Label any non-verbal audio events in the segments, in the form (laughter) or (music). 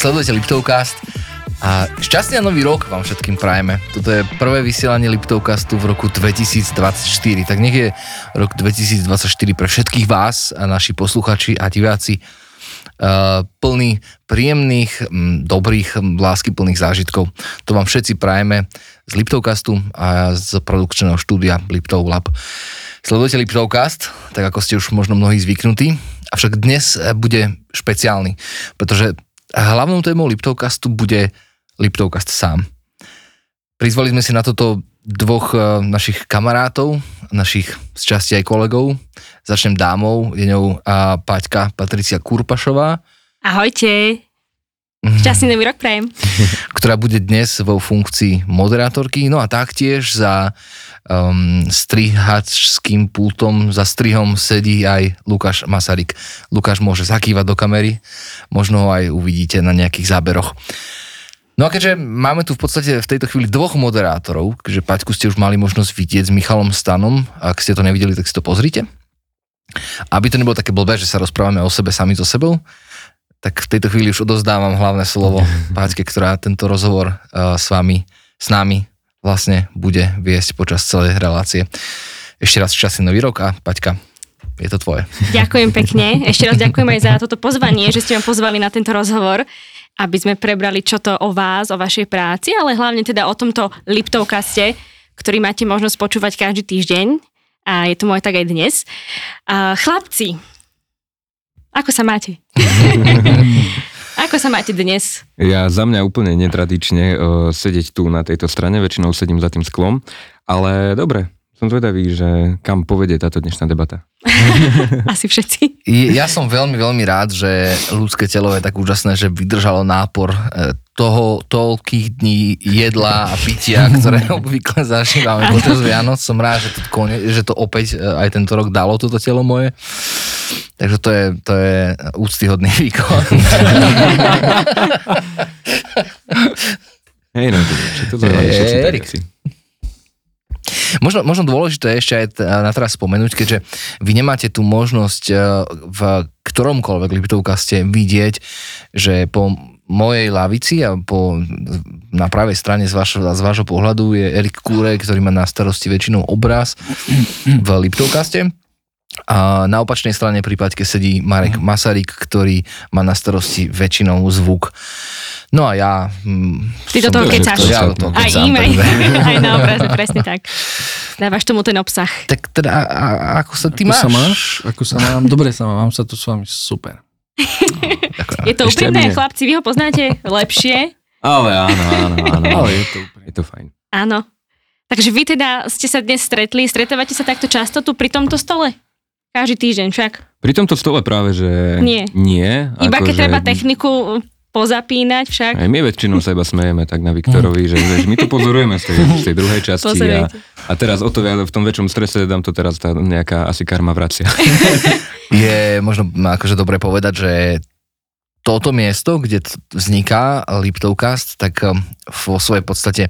sledujete Liptovcast a šťastný a nový rok vám všetkým prajeme. Toto je prvé vysielanie Liptovcastu v roku 2024, tak nech je rok 2024 pre všetkých vás a naši posluchači a diváci uh, plný príjemných, m, dobrých, lásky plných zážitkov. To vám všetci prajeme z Liptovcastu a z produkčného štúdia Liptov Lab. Sledujete Liptovcast, tak ako ste už možno mnohí zvyknutí, avšak dnes bude špeciálny, pretože hlavnou témou Liptovcastu bude Liptovcast sám. Prizvali sme si na toto dvoch uh, našich kamarátov, našich z časti aj kolegov. Začnem dámou, je ňou uh, Paťka Patricia Kurpašová. Ahojte. Šťastný nový rok prajem. (laughs) ktorá bude dnes vo funkcii moderátorky, no a taktiež za um, strihačským pultom, za strihom sedí aj Lukáš Masaryk. Lukáš môže zakývať do kamery, možno ho aj uvidíte na nejakých záberoch. No a keďže máme tu v podstate v tejto chvíli dvoch moderátorov, keďže Paťku ste už mali možnosť vidieť s Michalom Stanom, ak ste to nevideli, tak si to pozrite. Aby to nebolo také blbé, že sa rozprávame o sebe sami so sebou, tak v tejto chvíli už odozdávam hlavné slovo (laughs) Paťke, ktorá tento rozhovor uh, s vami, s nami vlastne bude viesť počas celej relácie. Ešte raz časy nový rok a Paťka, je to tvoje. Ďakujem pekne. (laughs) Ešte raz ďakujem aj za toto pozvanie, že ste ma pozvali na tento rozhovor aby sme prebrali čo to o vás, o vašej práci, ale hlavne teda o tomto Liptovkaste, ktorý máte možnosť počúvať každý týždeň a je to môj tak aj dnes. Uh, chlapci, ako sa máte? (laughs) ako sa máte dnes? Ja za mňa úplne netradične uh, sedieť tu na tejto strane, väčšinou sedím za tým sklom, ale dobre, som zvedavý, že kam povedie táto dnešná debata. Asi všetci. Ja som veľmi, veľmi rád, že ľudské telo je tak úžasné, že vydržalo nápor e, toho toľkých dní jedla a pitia, ktoré obvykle zažívame počas Vianoc. Som rád, že to, kone, že to opäť e, aj tento rok dalo toto telo moje. Takže to je, to je úctyhodný výkon. Hej, no, to, to, to, to, to, to, to, Možno, možno dôležité ešte aj na teraz spomenúť, keďže vy nemáte tú možnosť e, v ktoromkoľvek Liptovkaste vidieť, že po mojej lavici a po, na pravej strane z, vašo, z vášho pohľadu je Erik Kúre, ktorý má na starosti väčšinou obraz v Liptovkaste. A na opačnej strane pri Paťke sedí Marek Masaryk, ktorý má na starosti väčšinou zvuk. No a ja... Mm, Ty do toho kecáš. Ja do toho aj im, (laughs) aj, aj na obraze, presne tak. Dávaš tomu ten obsah. Tak teda, a, a ako sa ty ako máš? Sa máš? Ako sa mám? Dobre sa mám, mám sa tu s vami super. je to úprimné, chlapci, vy ho poznáte lepšie. Ale áno, áno, áno. (laughs) Ale je to úplne. Je to fajn. Áno. Takže vy teda ste sa dnes stretli, stretávate sa takto často tu pri tomto stole? Každý týždeň však? Pri tomto stole práve, že nie. nie Iba keď že... treba techniku pozapínať však. Aj my väčšinou sa iba smejeme tak na Viktorovi, že, že my to pozorujeme z tej, z tej druhej časti a, a teraz o to viac v tom väčšom strese dám to teraz tá nejaká asi karma vracia. (laughs) Je možno akože dobre povedať, že toto miesto, kde vzniká Liptovcast, tak um, vo svojej podstate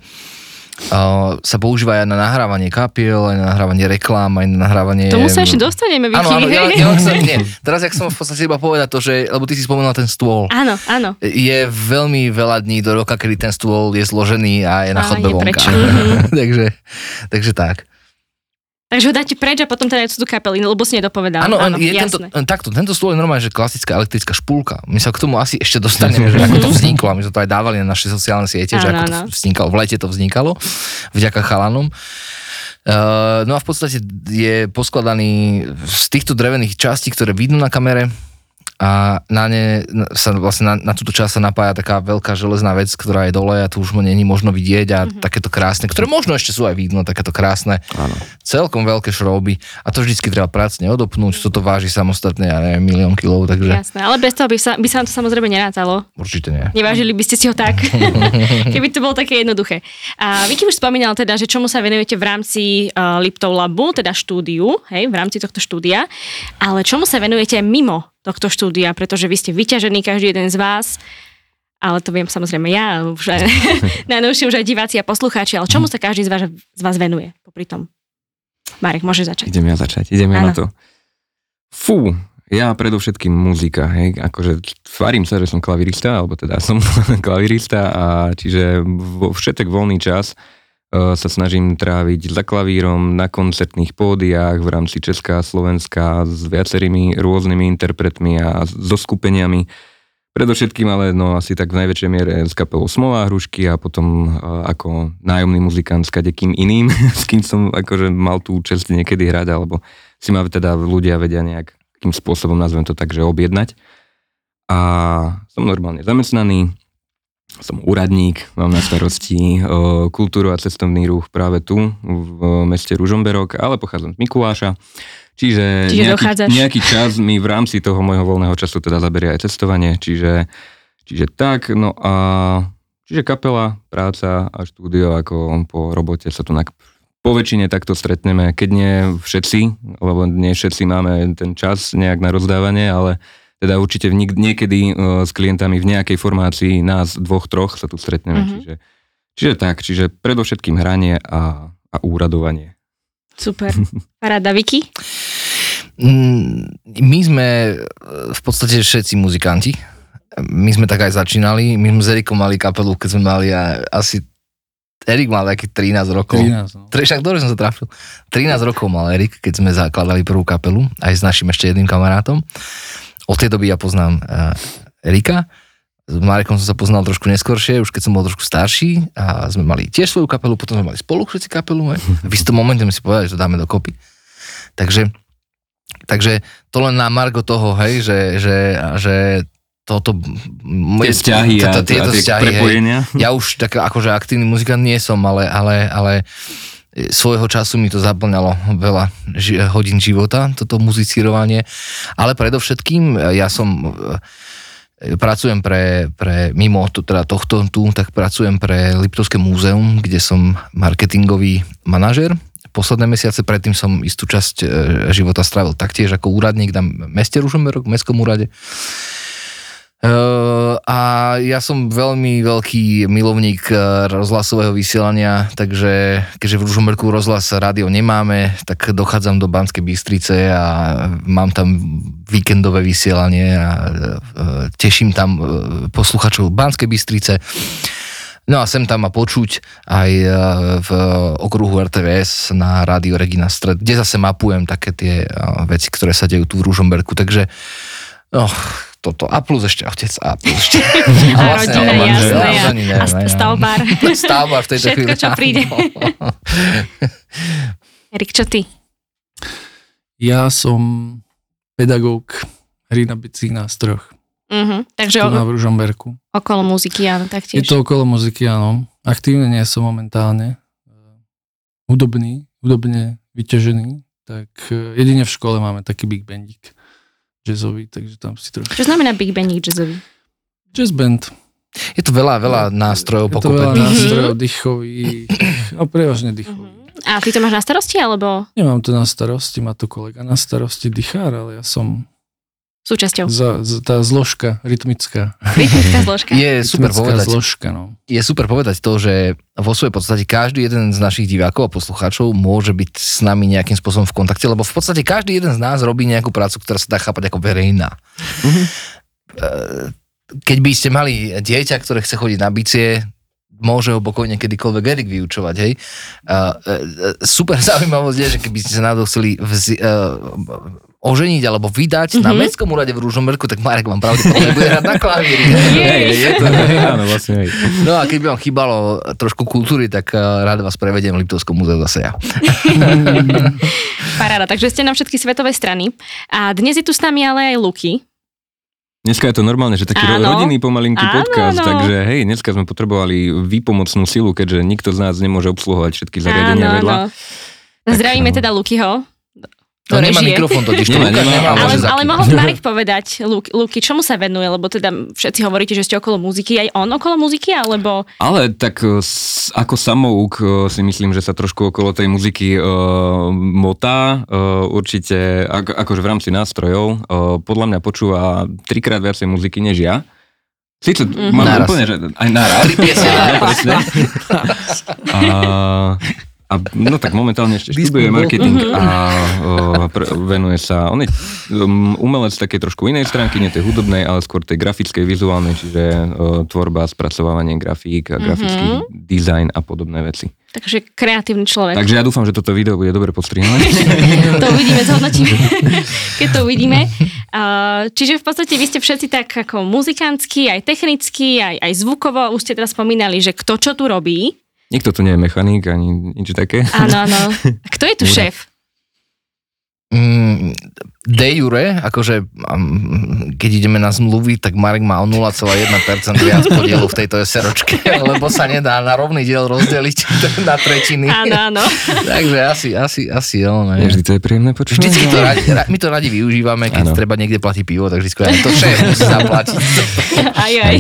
sa používa aj na nahrávanie kapiel, aj na nahrávanie reklám, aj na nahrávanie... Tomu sa ešte dostaneme, Vicky. Áno, áno, ja, ja, (laughs) ja, nie. Teraz, jak som v podstate iba povedať to, že, lebo ty si spomenul ten stôl. Áno, áno. Je veľmi veľa dní do roka, kedy ten stôl je zložený a je na chodbe vonka. (laughs) takže, takže tak. Takže ho dáte preč a potom teda tu kapely, lebo si nedopovedal. Áno, áno je jasné. tento, takto, tento stôl je normálne, že klasická elektrická špulka. My sa k tomu asi ešte dostaneme, (laughs) že ako to vzniklo. A my sme to aj dávali na naše sociálne siete, áno, že ako to vznikalo. V lete to vznikalo, vďaka chalanom. Uh, no a v podstate je poskladaný z týchto drevených častí, ktoré vidno na kamere, a na ne sa vlastne na, na túto časť sa napája taká veľká železná vec, ktorá je dole a tu už není možno vidieť a mm-hmm. takéto krásne, ktoré možno ešte sú aj vidno, takéto krásne, ano. celkom veľké šrouby a to vždycky treba pracne odopnúť, toto váži samostatne, ja neviem, milión kilov, takže... Jasné, ale bez toho by sa, by sa to samozrejme nerátalo. Určite nie. Nevážili by ste si ho tak, (laughs) keby to bolo také jednoduché. A Vicky už spomínal teda, že čomu sa venujete v rámci uh, Liptov Labu, teda štúdiu, hej, v rámci tohto štúdia, ale čomu sa venujete mimo tohto štúdia, pretože vy ste vyťažení, každý jeden z vás, ale to viem samozrejme ja, už aj, (laughs) najnovšie už aj diváci a poslucháči, ale čomu sa každý z vás, z vás venuje popri tom? Marek, môže začať. Idem ja začať, idem ja na to. Fú, Ja predovšetkým muzika, hej, akože tvarím sa, že som klavirista, alebo teda som (laughs) klavirista a čiže vo všetek voľný čas sa snažím tráviť za klavírom na koncertných pódiách v rámci Česká a Slovenska s viacerými rôznymi interpretmi a so skupeniami. Predovšetkým ale no asi tak v najväčšej miere s kapelou Smolá hrušky a potom uh, ako nájomný muzikant s kadekým iným, (laughs) s kým som akože mal tú čest niekedy hrať, alebo si ma teda ľudia vedia nejak takým spôsobom, nazvem to tak, že objednať. A som normálne zamestnaný, som úradník, mám na starosti kultúru a cestovný ruch práve tu v meste Ružomberok, ale pochádzam z Mikuláša. Čiže, Čiže nejaký, dochádzaš. nejaký čas mi v rámci toho môjho voľného času teda zaberie aj cestovanie, čiže, čiže tak, no a čiže kapela, práca a štúdio, ako po robote sa tu na, po väčšine takto stretneme, keď nie všetci, lebo nie všetci máme ten čas nejak na rozdávanie, ale teda určite v nik- niekedy uh, s klientami v nejakej formácii nás dvoch, troch sa tu stretneme. Mhm. Čiže, čiže tak, čiže predovšetkým hranie a, a úradovanie. Super. (laughs) Paráda, Vicky? Mm, My sme e, v podstate všetci muzikanti. My sme tak aj začínali. My sme s Erikom mali kapelu, keď sme mali asi... Erik mal taký 13 rokov. 13, no. Tre- Však dobre som sa trafil. 13 rokov mal Erik, keď sme zakladali prvú kapelu, aj s našim ešte jedným kamarátom. Od tej doby ja poznám Erika. S Marekom som sa poznal trošku neskôršie, už keď som bol trošku starší a sme mali tiež svoju kapelu, potom sme mali spolu všetci kapelu. A (laughs) v istom momente sme si povedali, že to dáme dokopy. Takže, takže to len na margo toho, hej, že, že, že toto... Tie vzťahy a, tieto- a tieto tie vzťahy, hej, ja už tak akože aktívny muzikant nie som, ale, ale, ale svojho času mi to zaplňalo veľa ži- hodín života, toto muzicírovanie. Ale predovšetkým ja som e, pracujem pre, pre mimo to, teda tohto tu, tak pracujem pre Liptovské múzeum, kde som marketingový manažer. Posledné mesiace predtým som istú časť e, života strávil taktiež ako úradník na meste Ružomberok, v mestskom úrade. Uh, a ja som veľmi veľký milovník uh, rozhlasového vysielania, takže keďže v Ružomberku rozhlas rádio nemáme, tak dochádzam do Banskej Bystrice a mám tam víkendové vysielanie a uh, teším tam posluchačov Banskej Bystrice. No a sem tam ma počuť aj v okruhu RTVS na rádio Regina Stred, kde zase mapujem také tie veci, ktoré sa dejú tu v Ružomberku, takže oh, toto. A plus ešte otec. A plus ešte. (laughs) A rodina, ale manžel, jasné. a A, ženy, a neviem, ja. stavbár. (laughs) Stavba v tejto Všetko, chvíli. čo príde. (laughs) Erik, čo ty? Ja som pedagóg hry na bicích nástrojoch. Uh-huh. Takže Tu na o, Ružomberku. okolo muziky, áno, Je taktiež. to okolo muziky, áno. Aktívne nie som momentálne. Hudobný, hudobne vyťažený. Tak eh, jedine v škole máme taký big bandík jazzový, takže tam si trošku... Čo znamená Big Bandík jazzový? Jazz band. Je to veľa, veľa nástrojov Je to veľa pokopených. nástrojov, dychových, a prevažne dychových. Uh-huh. A ty to máš na starosti, alebo Nemám to na starosti, má to kolega na starosti dychár, ale ja som súčasťou? za, za, tá zložka rytmická. Rytmická zložka. (laughs) Je super rytmická povedať, zložka, no. je super povedať to, že vo svojej podstate každý jeden z našich divákov a poslucháčov môže byť s nami nejakým spôsobom v kontakte, lebo v podstate každý jeden z nás robí nejakú prácu, ktorá sa dá chápať ako verejná. Mhm. (laughs) Keď by ste mali dieťa, ktoré chce chodiť na bicie, môže ho pokojne kedykoľvek Erik vyučovať, hej. E, e, super (laughs) zaujímavosť je, že keby ste sa náhodou chceli vzi, e, oženiť alebo vydať mm-hmm. na Mhm. Mestskom úrade v Ružomberku, tak Marek vám pravdepodobne (laughs) bude hrať na klavíri. Vlastne. No a keď by vám chýbalo trošku kultúry, tak eh, rád vás prevediem v Liptovskom múzeu zase ja. (laughs) Paráda, takže ste na všetky svetové strany. A dnes je tu s nami ale aj Luky. Dneska je to normálne, že taký Áno. rodinný pomalinký Áno, podcast, áno. takže hej, dneska sme potrebovali výpomocnú silu, keďže nikto z nás nemôže obsluhovať všetky zariadenia Áno, vedľa. áno. Zdravíme no. teda Lukyho. To Do nemá režie. mikrofón totiž. to Nemá, nemá, nemá, ale- Ale, ale mohol by Marek povedať, Luky, Luky, čomu sa venuje, lebo teda všetci hovoríte, že ste okolo muziky, aj on okolo muziky, alebo... Ale tak e, ako samouk e, si myslím, že sa trošku okolo tej muziky uh, motá. Uh, určite, ako, akože v rámci nástrojov, uh, podľa mňa počúva trikrát viacej muziky než ja. Sice Mhm. mám Naraz. úplne, že aj naraz. Tri piesne (laughs) presne. (laughs) A, A, no tak momentálne ešte študuje marketing a o, pr- venuje sa, on je um, umelec také trošku inej stránky, nie tej hudobnej, ale skôr tej grafickej, vizuálnej, čiže o, tvorba, spracovávanie grafík a grafický dizajn a podobné veci. Takže kreatívny človek. Takže ja dúfam, že toto video bude dobre postrihané. To uvidíme, zhodnotíme, (laughs) keď to uvidíme. Čiže v podstate vy ste všetci tak ako muzikantskí, aj technicky, aj, aj zvukovo. Už ste teraz spomínali, že kto čo tu robí. Nikto tu nie je mechanik ani nič také. Áno, áno. (laughs) Kto je tu šéf? Mm, de jure, akože keď ideme na zmluvy, tak Marek má o 0,1% viac podielu v tejto SROčke, (laughs) lebo sa nedá na rovný diel rozdeliť (laughs) na tretiny. Áno, áno. Takže asi, asi, asi jo, ne. Vždy to je príjemné počúvať. Vždycky to radi, ra, my to radi využívame, keď Áno. treba niekde platiť pivo, tak vždy aj to šéf musí zaplatiť. Aj, aj.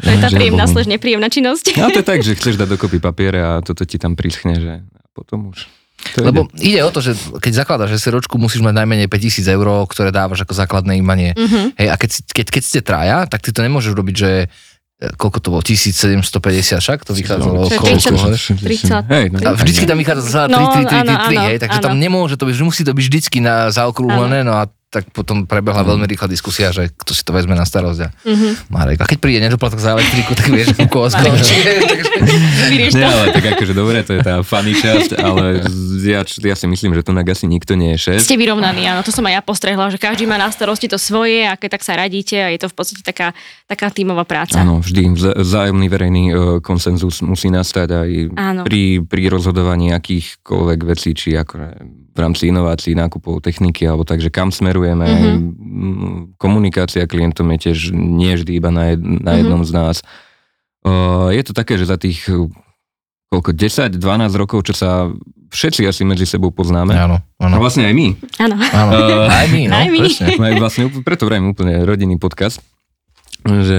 To je tá príjemná slež nepríjemná činnosť. No to je tak, že chceš dať dokopy papiere a toto ti tam prischne, že a potom už. To Lebo ide o to, že keď zakladaš SROčku, musíš mať najmenej 5000 eur, ktoré dávaš ako základné imanie. Mhm. Hej, a keď, keď, keď ste traja, tak ty to nemôžeš robiť, že e, koľko to bolo, 1750 však, to vychádzalo okolo 30? toho. 30. Hej, no, A vždycky tam vychádza za 3, No, 3, 3, 3, 3, áno, áno, hej, takže tam nemôže to byť, že musí to byť vždycky na zaokrúhlené, no a tak potom prebehla veľmi rýchla diskusia, že kto si to vezme na starosť. A Mhm. Marek, a keď príde nedoplatok za elektriku, tak vieš, u koho Nie, to. ale tak akože dobre, to je tá funny časť, ale ja, ja si myslím, že tu na asi nikto nie je šéf. Ste vyrovnaní, áno, to som aj ja postrehla, že každý má na starosti to svoje a keď tak sa radíte a je to v podstate taká, taká tímová práca. Áno, vždy vzájomný verejný uh, konsenzus musí nastať aj Áno. pri, pri rozhodovaní akýchkoľvek vecí, či ako v rámci inovácií, nákupov techniky, alebo takže kam smerujeme. Mhm. Mm, Komunikácia klientom je tiež nie vždy iba na, jed, na Mhm. jednom z nás. Uh, je to také, že za tých uh, koľko, 10-12 rokov, čo sa všetci asi medzi sebou poznáme, Áno, a áno, vlastne aj my, Áno. áno. Eh, (laughs) Aj my, no, aj my. presne. (laughs) Majú vlastne, preto vrajím úplne rodinný podcast, že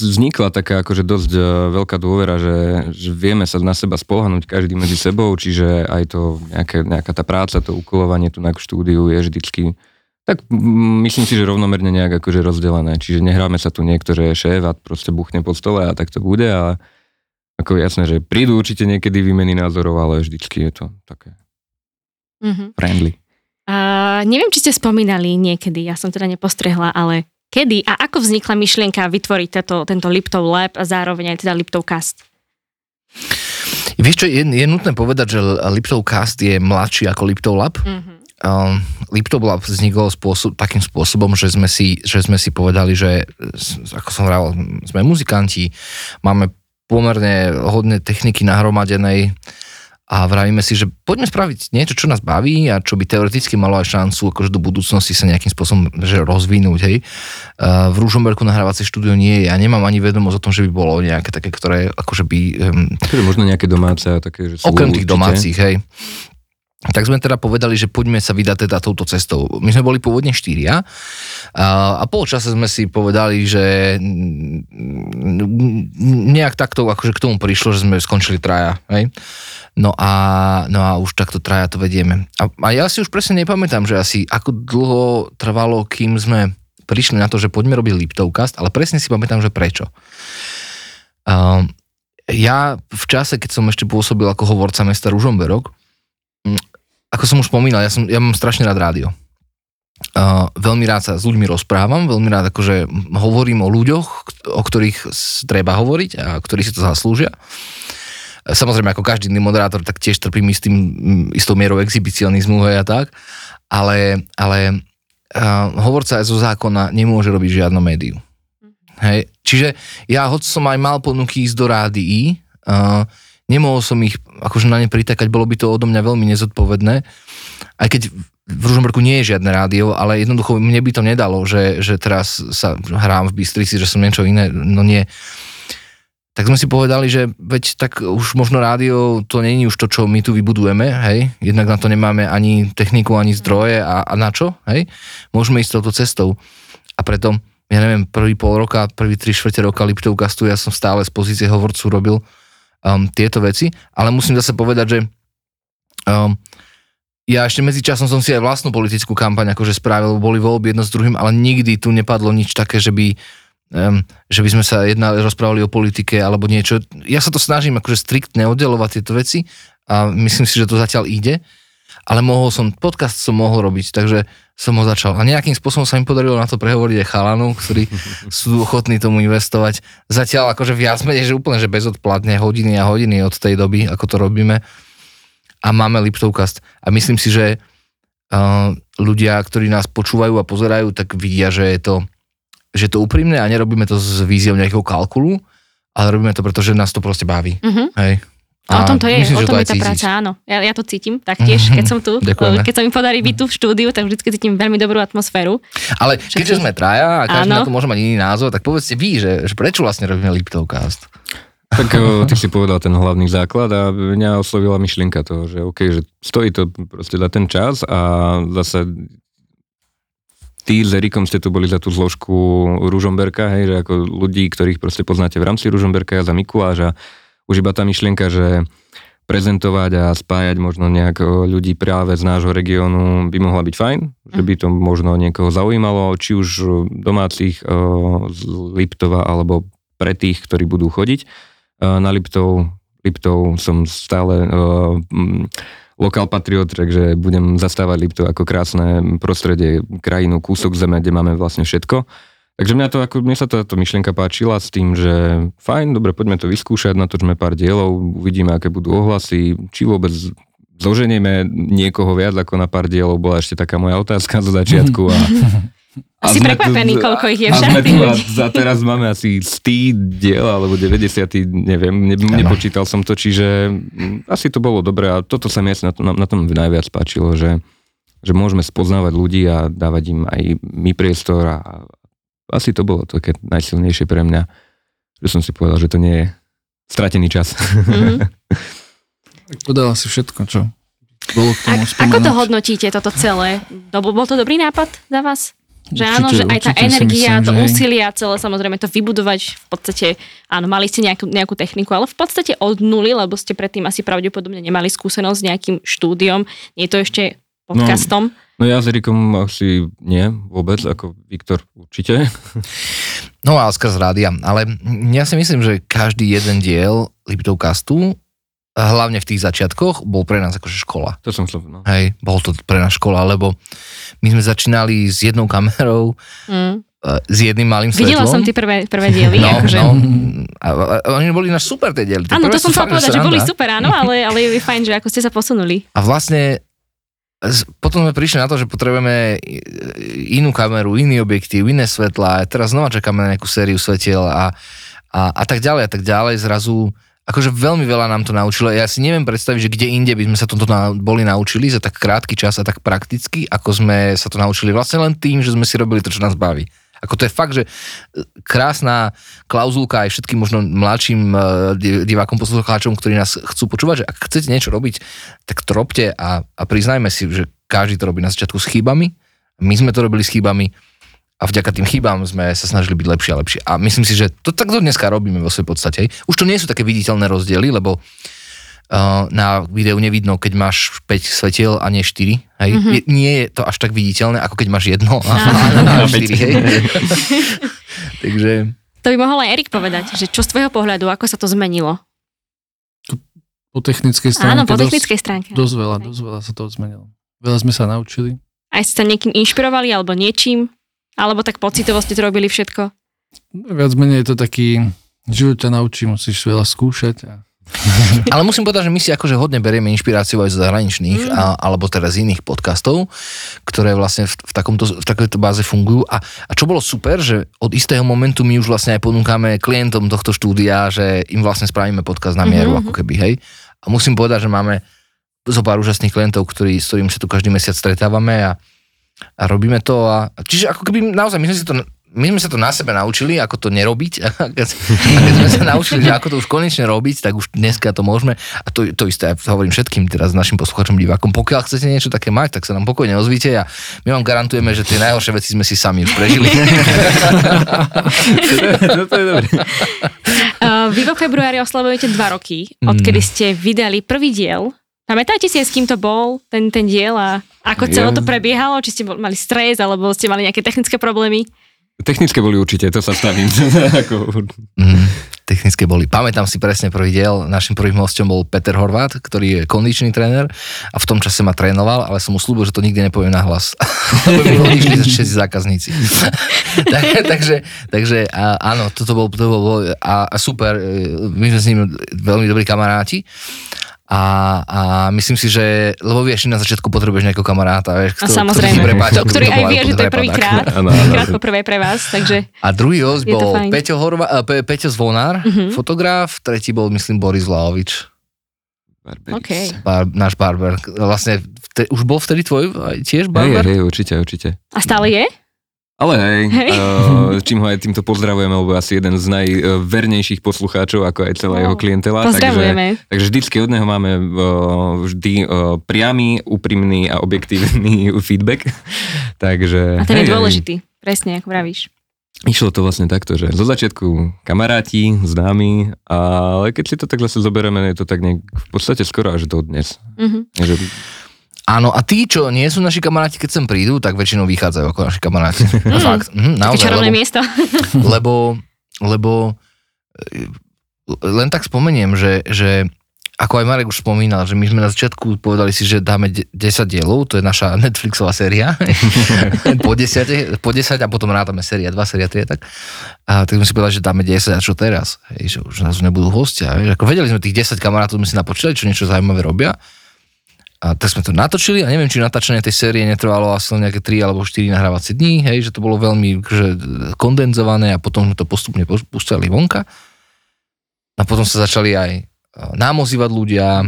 vznikla taká akože dosť e, veľká dôvera, že, že vieme sa na seba spolhnúť každý medzi sebou, čiže aj to nejaké, nejaká tá práca, to ukolovanie tu na štúdiu je vždycky tak mm, myslím si, že rovnomerne nejak akože rozdelené. Čiže nehráme sa tu niekto, že je šéf a proste buchne po stole a tak to bude, ale ako jasné, že prídu určite niekedy výmeny názorov, ale vždycky je to také Mhm. friendly. A neviem, či ste spomínali niekedy, ja som teda nepostrehla, ale kedy a ako vznikla myšlienka vytvoriť tento, tento Liptov Lab a zároveň aj teda Liptov Cast? Vieš čo, je, je nutné povedať, že Liptov Cast je mladší ako Liptov Lab. Mhm. Um, Liptop Lab vznikol spôsob, takým spôsobom, že sme, si, že sme si povedali, že ako som hovoril, sme muzikanti, máme pomerne hodne techniky nahromadenej a vravíme si, že poďme spraviť niečo, čo nás baví a čo by teoreticky malo aj šancu akože do budúcnosti sa nejakým spôsobom že rozvinúť. Hej. V Ružomberku nahrávacie štúdio nie je. Ja nemám ani vedomosť o tom, že by bolo nejaké také, ktoré akože by um, možno nejaké domáce a také, že sú Okrem tých určite. domácich, hej. Tak sme teda povedali, že poďme sa vydať teda touto cestou. My sme boli pôvodne štyria a, a po čase sme si povedali, že nejak takto akože k tomu prišlo, že sme skončili traja, hej. No a, no a už takto traja to vedieme. A, a ja si už presne nepamätám, že asi ako dlho trvalo, kým sme prišli na to, že poďme robiť Liptovcast, ale presne si pamätám, že prečo. Um, ja v čase, keď som ešte pôsobil ako hovorca mesta Ružomberok, ako som už spomínal, ja, som, ja mám strašne rád rádio. Uh, veľmi rád sa s ľuďmi rozprávam, veľmi rád akože hovorím o ľuďoch, o ktorých treba hovoriť a ktorí si to zaslúžia. Samozrejme, ako každý iný moderátor, tak tiež trpím istým, istou mierou exhibicionizmu hej, a tak, ale, ale uh, hovorca zo zákona nemôže robiť žiadne médium. Hej. Čiže ja, hoď som aj mal ponuky ísť do rádií, uh, nemohol som ich akože na ne pritakať, bolo by to odo mňa veľmi nezodpovedné, aj keď v Ružomberku nie je žiadne rádio, ale jednoducho mne by to nedalo, že, že teraz sa hrám v Bystrici, že som niečo iné, no nie. Tak sme si povedali, že veď tak už možno rádio to není už to, čo my tu vybudujeme, hej, jednak na to nemáme ani techniku, ani zdroje a, a na čo, hej, môžeme ísť touto cestou. A preto ja neviem, prvý pol roka, prvý tri štvrte roka Liptovcastu, ja som stále z pozície hovorcu robil um, tieto veci, ale musím zase povedať, že um, ja ešte medzi časom som si aj vlastnú politickú kampaň akože spravil, boli voľby jedno s druhým, ale nikdy tu nepadlo nič také, že by um, že by sme sa jedna rozprávali o politike alebo niečo. Ja sa to snažím akože striktne oddelovať tieto veci a myslím si, že to zatiaľ ide, ale mohol som, podcast som mohol robiť, takže som ho začal. A nejakým spôsobom sa mi podarilo na to prehovoriť aj chalanov, ktorí (laughs) sú ochotní tomu investovať. Zatiaľ akože viac menej, že úplne, že bezodplatne hodiny a hodiny od tej doby, ako to robíme. A máme Liptovcast. A myslím si, že uh, ľudia, ktorí nás počúvajú a pozerajú, tak vidia, že je to, že je to úprimné a nerobíme to s víziou nejakého kalkulu, ale robíme to, pretože nás to proste baví. Mhm. Hej. A o tom to je, myslím, o tom je tá cítiť. práca, áno. Ja, ja to cítim taktiež, keď som tu. Ďakujeme. Keď sa mi podarí byť tu v štúdiu, tak vždy cítim veľmi dobrú atmosféru. Ale keďže sme traja a každý Áno. na to môže mať iný názor, tak povedzte vy, že, že prečo vlastne robíme Liptovcast? Tak (laughs) ty si povedal ten hlavný základ a mňa oslovila myšlienka toho, že OK, že stojí to proste za ten čas a zase ty s Erikom ste tu boli za tú zložku Ružomberka, hej, že ako ľudí, ktorých proste poznáte v rámci Ružomberka, ja za Mikuláša. Už iba tá myšlienka, že prezentovať a spájať možno nejak o, ľudí práve z nášho regiónu by mohla byť fajn, že by to možno niekoho zaujímalo, či už o, domácich o, z Liptova alebo pre tých, ktorí budú chodiť na Liptov. Liptov som stále o, lokál patriot, takže budem zastávať Liptov ako krásne prostredie, krajinu, kúsok zeme, kde máme vlastne všetko. Takže mňa, to, ako, mne sa táto myšlienka páčila s tým, že fajn, dobre, poďme to vyskúšať, natočme pár dielov, uvidíme, aké budú ohlasy, či vôbec zoženieme niekoho viac ako na pár dielov, bola ešte taká moja otázka zo začiatku. A, (laughs) a Si sme prekvapený, tu- koľko ich je a však. a za teraz máme asi 100 diel, alebo 90, neviem, ne, nepočítal som to, čiže mm, asi to bolo dobré a toto sa mi asi na, na, na tom najviac páčilo, že, že môžeme spoznávať ľudí a dávať im aj my priestor a asi to bolo také najsilnejšie pre mňa, že som si povedal, že to nie je stratený čas. (laughs) Mhm. Tak podala si všetko, čo bolo k tomu Ak, ako to hodnotíte, toto celé? Bol to dobrý nápad za vás? Že áno, Určite, že aj tá energia, myslím, to úsilie a celé samozrejme to vybudovať v podstate, áno, mali ste nejakú, nejakú techniku, ale v podstate od nuly, lebo ste predtým asi pravdepodobne nemali skúsenosť s nejakým štúdiom, nie je to ešte podcastom. No ja s Erikom asi nie, vôbec, ako Viktor určite. (laughs) No a skrz rádia, ale ja si myslím, že každý jeden diel Liptovcastu, hlavne v tých začiatkoch, bol pre nás akože škola. To som chcel, no. Hej, bol to pre nás škola, lebo my sme začínali s jednou kamerou, Mm. e, s jedným malým svetlom. Videla som tie prvé, prvé diely. (laughs) (laughs) No, akože, no, a, a, a oni boli naš super tie diely. Áno, to som fakt, povedať, že boli super, áno, ale, ale je fajn, že ako ste sa posunuli. A vlastne z- potom sme prišli na to, že potrebujeme i- inú kameru, iný objektív, iné svetla. A teraz znova čakáme na nejakú sériu svetiel a, a, a tak ďalej a tak ďalej. Zrazu akože veľmi veľa nám to naučilo. Ja si neviem predstaviť, že kde inde by sme sa toto na, boli naučili za tak krátky čas a tak prakticky, ako sme sa to naučili vlastne len tým, že sme si robili to, čo nás baví. Ako to je fakt, že e, krásna klauzulka aj všetkým možno mladším e, di- divákom, poslucháčom, ktorí nás chcú počúvať, že ak chcete niečo robiť, tak to robte a, a priznajme si, že každý to robí na začiatku s chybami. My sme to robili s chybami a vďaka tým chybám sme sa snažili byť lepšie a lepšie. A myslím si, že to takto dneska robíme vo svojej podstate. Už to nie sú také viditeľné rozdiely, lebo uh, na videu nevidno, keď máš 5 svetiel a nie 4. Hej? Mm-hmm. Je, nie je to až tak viditeľné, ako keď máš jedno a, a, a 4. Hej? (laughs) Takže To by mohol aj Erik povedať, že čo z tvojho pohľadu, ako sa to zmenilo? Po technickej stránke Áno, po dosť, technickej stránke. dosť veľa, dosť veľa sa toho zmenilo. Veľa sme sa naučili. Aj ste sa niekým inšpirovali, alebo niečím? Alebo tak pocitovo ste to robili všetko? Viac menej je to taký, život ťa naučí, musíš veľa skúšať. A... (laughs) Ale musím povedať, že my si akože hodne berieme inšpiráciu aj z zahraničných, Mm. a, alebo teda z iných podcastov, ktoré vlastne v, v, takomto, v takejto báze fungujú. A, a čo bolo super, že od istého momentu my už vlastne aj ponúkame klientom tohto štúdia, že im vlastne spravíme podcast na mieru, Mhm, ako keby, hej. A musím povedať, že máme zo pár úžasných klientov, ktorí, s ktorým sa tu každý mesiac stretávame a, a robíme to. A, čiže ako keby naozaj my sme si to my sme sa to na sebe naučili, ako to nerobiť. (laughs) A keď, a keď sme sa naučili, že ako to už konečne robiť, tak už dneska to môžeme. A to, to isté ja hovorím všetkým teraz našim poslucháčom, divákom. Pokiaľ chcete niečo také mať, tak sa nám pokojne ozvíte a my vám garantujeme, že tie najhoršie veci sme si sami už prežili. (laughs) to je dobré. (laughs) Uh, vy vo februári oslavujete dva roky, odkedy Mm. ste vydali prvý diel. Pamätáte si, s kým to bol, ten, ten diel a ako celé to prebiehalo? Či ste mali stres, alebo ste mali nejaké technické problémy? Technické boli určite, to sa stavím. (laughs) Mm. technické boli. Pamätám si presne prvý diel, našim prvým hostom bol Peter Horvát, ktorý je kondičný tréner a v tom čase ma trénoval, ale som mu slúbil, že to nikdy nepoviem na hlas. (laughs) Lebo mi všetci zákazníci. (laughs) tak, takže, takže a, áno, toto bol, to bol a, a super, e, my sme s ním veľmi dobrí kamaráti. A, a myslím si, že, lebo vieš, na začiatku potrebuješ nejakého kamaráta, vieš, A kto, samozrejme, ktorý, prepáča, ktorý to aj vie, že to je prepadak. prvýkrát, prvýkrát po prvé pre vás, takže A druhý host Je bol. Peťo, Horva, uh, Pe, Peťo Zvonár, fotograf, tretí bol, myslím, Boris Vlaovič, Barberis. OK. bar, náš barber. Vlastne, vte, už bol vtedy tvoj tiež Hej, barber? hej, určite, určite. A stále je? Ale hej, Hej. Uh, čím ho aj týmto pozdravujeme, lebo asi jeden z najvernejších poslucháčov, ako aj celá Wow. jeho klientela. Pozdravujeme. Takže, takže vždycky od neho máme uh, vždy uh, priamy, úprimný a objektívny (laughs) feedback. takže, A ten je hej, hej. dôležitý, presne ako vravíš. Išlo to vlastne takto, že zo začiatku kamaráti, známi, ale keď si to tak zase zoberieme, je to tak nejak v podstate skoro až do dnes. Mhm. Že, Áno, a tí, čo nie sú naši kamaráti, keď sem prídu, tak väčšinou vychádzajú ako naši kamaráti. Fakt, mhm, Také naozaj, čarovné lebo, miesto. (laughs) (laughs) lebo, lebo e, len tak spomeniem, že, že ako aj Marek už spomínal, že my sme na začiatku povedali si, že dáme de- 10 dielov, to je naša Netflixová séria, (laughs) po, 10, po 10 a potom rátame séria 2, séria 3 a tak. A tak sme si povedali, že dáme 10 a čo teraz? Hej, že už nás nebudú hostia. Vieš, ako vedeli sme tých 10 kamarátov, sme si napočítali, čo niečo zaujímavé robia. A tak sme to natočili a neviem, či natáčanie tej série netrvalo asi nejaké 3 alebo 4 nahrávacie dní, hej, že to bolo veľmi že, kondenzované a potom sme to postupne pustili vonka. A potom sa začali aj e, nám ozývať ľudia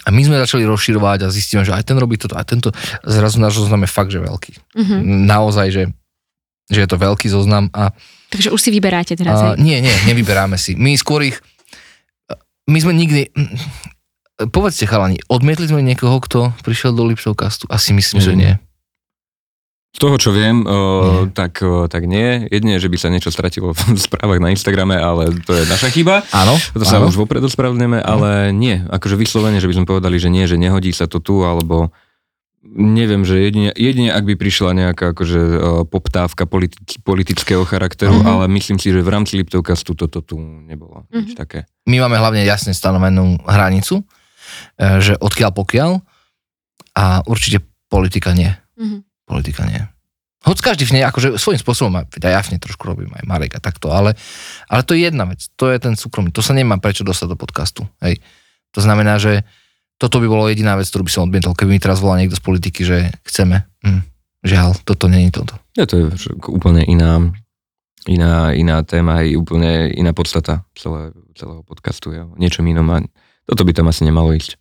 a my sme začali rozširovať a zistíme, že aj ten robí toto, aj tento. Zrazu náš zoznam je fakt, že veľký. Mhm. Naozaj, že, že je to veľký zoznam a Takže už si vyberáte teraz. a, hej? nie, nie, nevyberáme si. My skôr ich... My sme nikdy... Povedzte chalani, odmietli sme niekoho, kto prišiel do Liptovcastu? Asi myslím, že Mm. nie. z toho, čo viem, uh, Nie. tak, uh, tak nie. Jedine, že by sa niečo stratilo v (laughs) správach na Instagrame, ale to je naša chyba. Áno, To sa áno. už vopred ospravedlňujeme, ale nie. Akože vyslovene, že by sme povedali, že nie, že nehodí sa to tu, alebo neviem, že jedine, jedine ak by prišla nejaká akože, uh, poptávka politi- politického charakteru, Mhm. ale myslím si, že v rámci Liptovcastu toto tu nebolo. Nič Mhm. také. My máme hlavne jasne stanovenú hranicu, že odkiaľ pokiaľ a určite politika nie. Mhm. Politika nie. Hoď každý v nej, akože svojím spôsobom, aj ja v nej trošku robím, aj Marek a takto, ale, ale to je jedna vec, to je ten súkromný, to sa nemá prečo dostať do podcastu, hej. To znamená, že toto by bolo jediná vec, ktorú by som odmietol, keby mi teraz volal niekto z politiky, že chceme. Hm, žiaľ, toto není toto. Ja, to je úplne iná, iná, iná téma, aj úplne iná podstata celé, celého podcastu. Je o niečom inom a toto by tam asi nemalo ísť.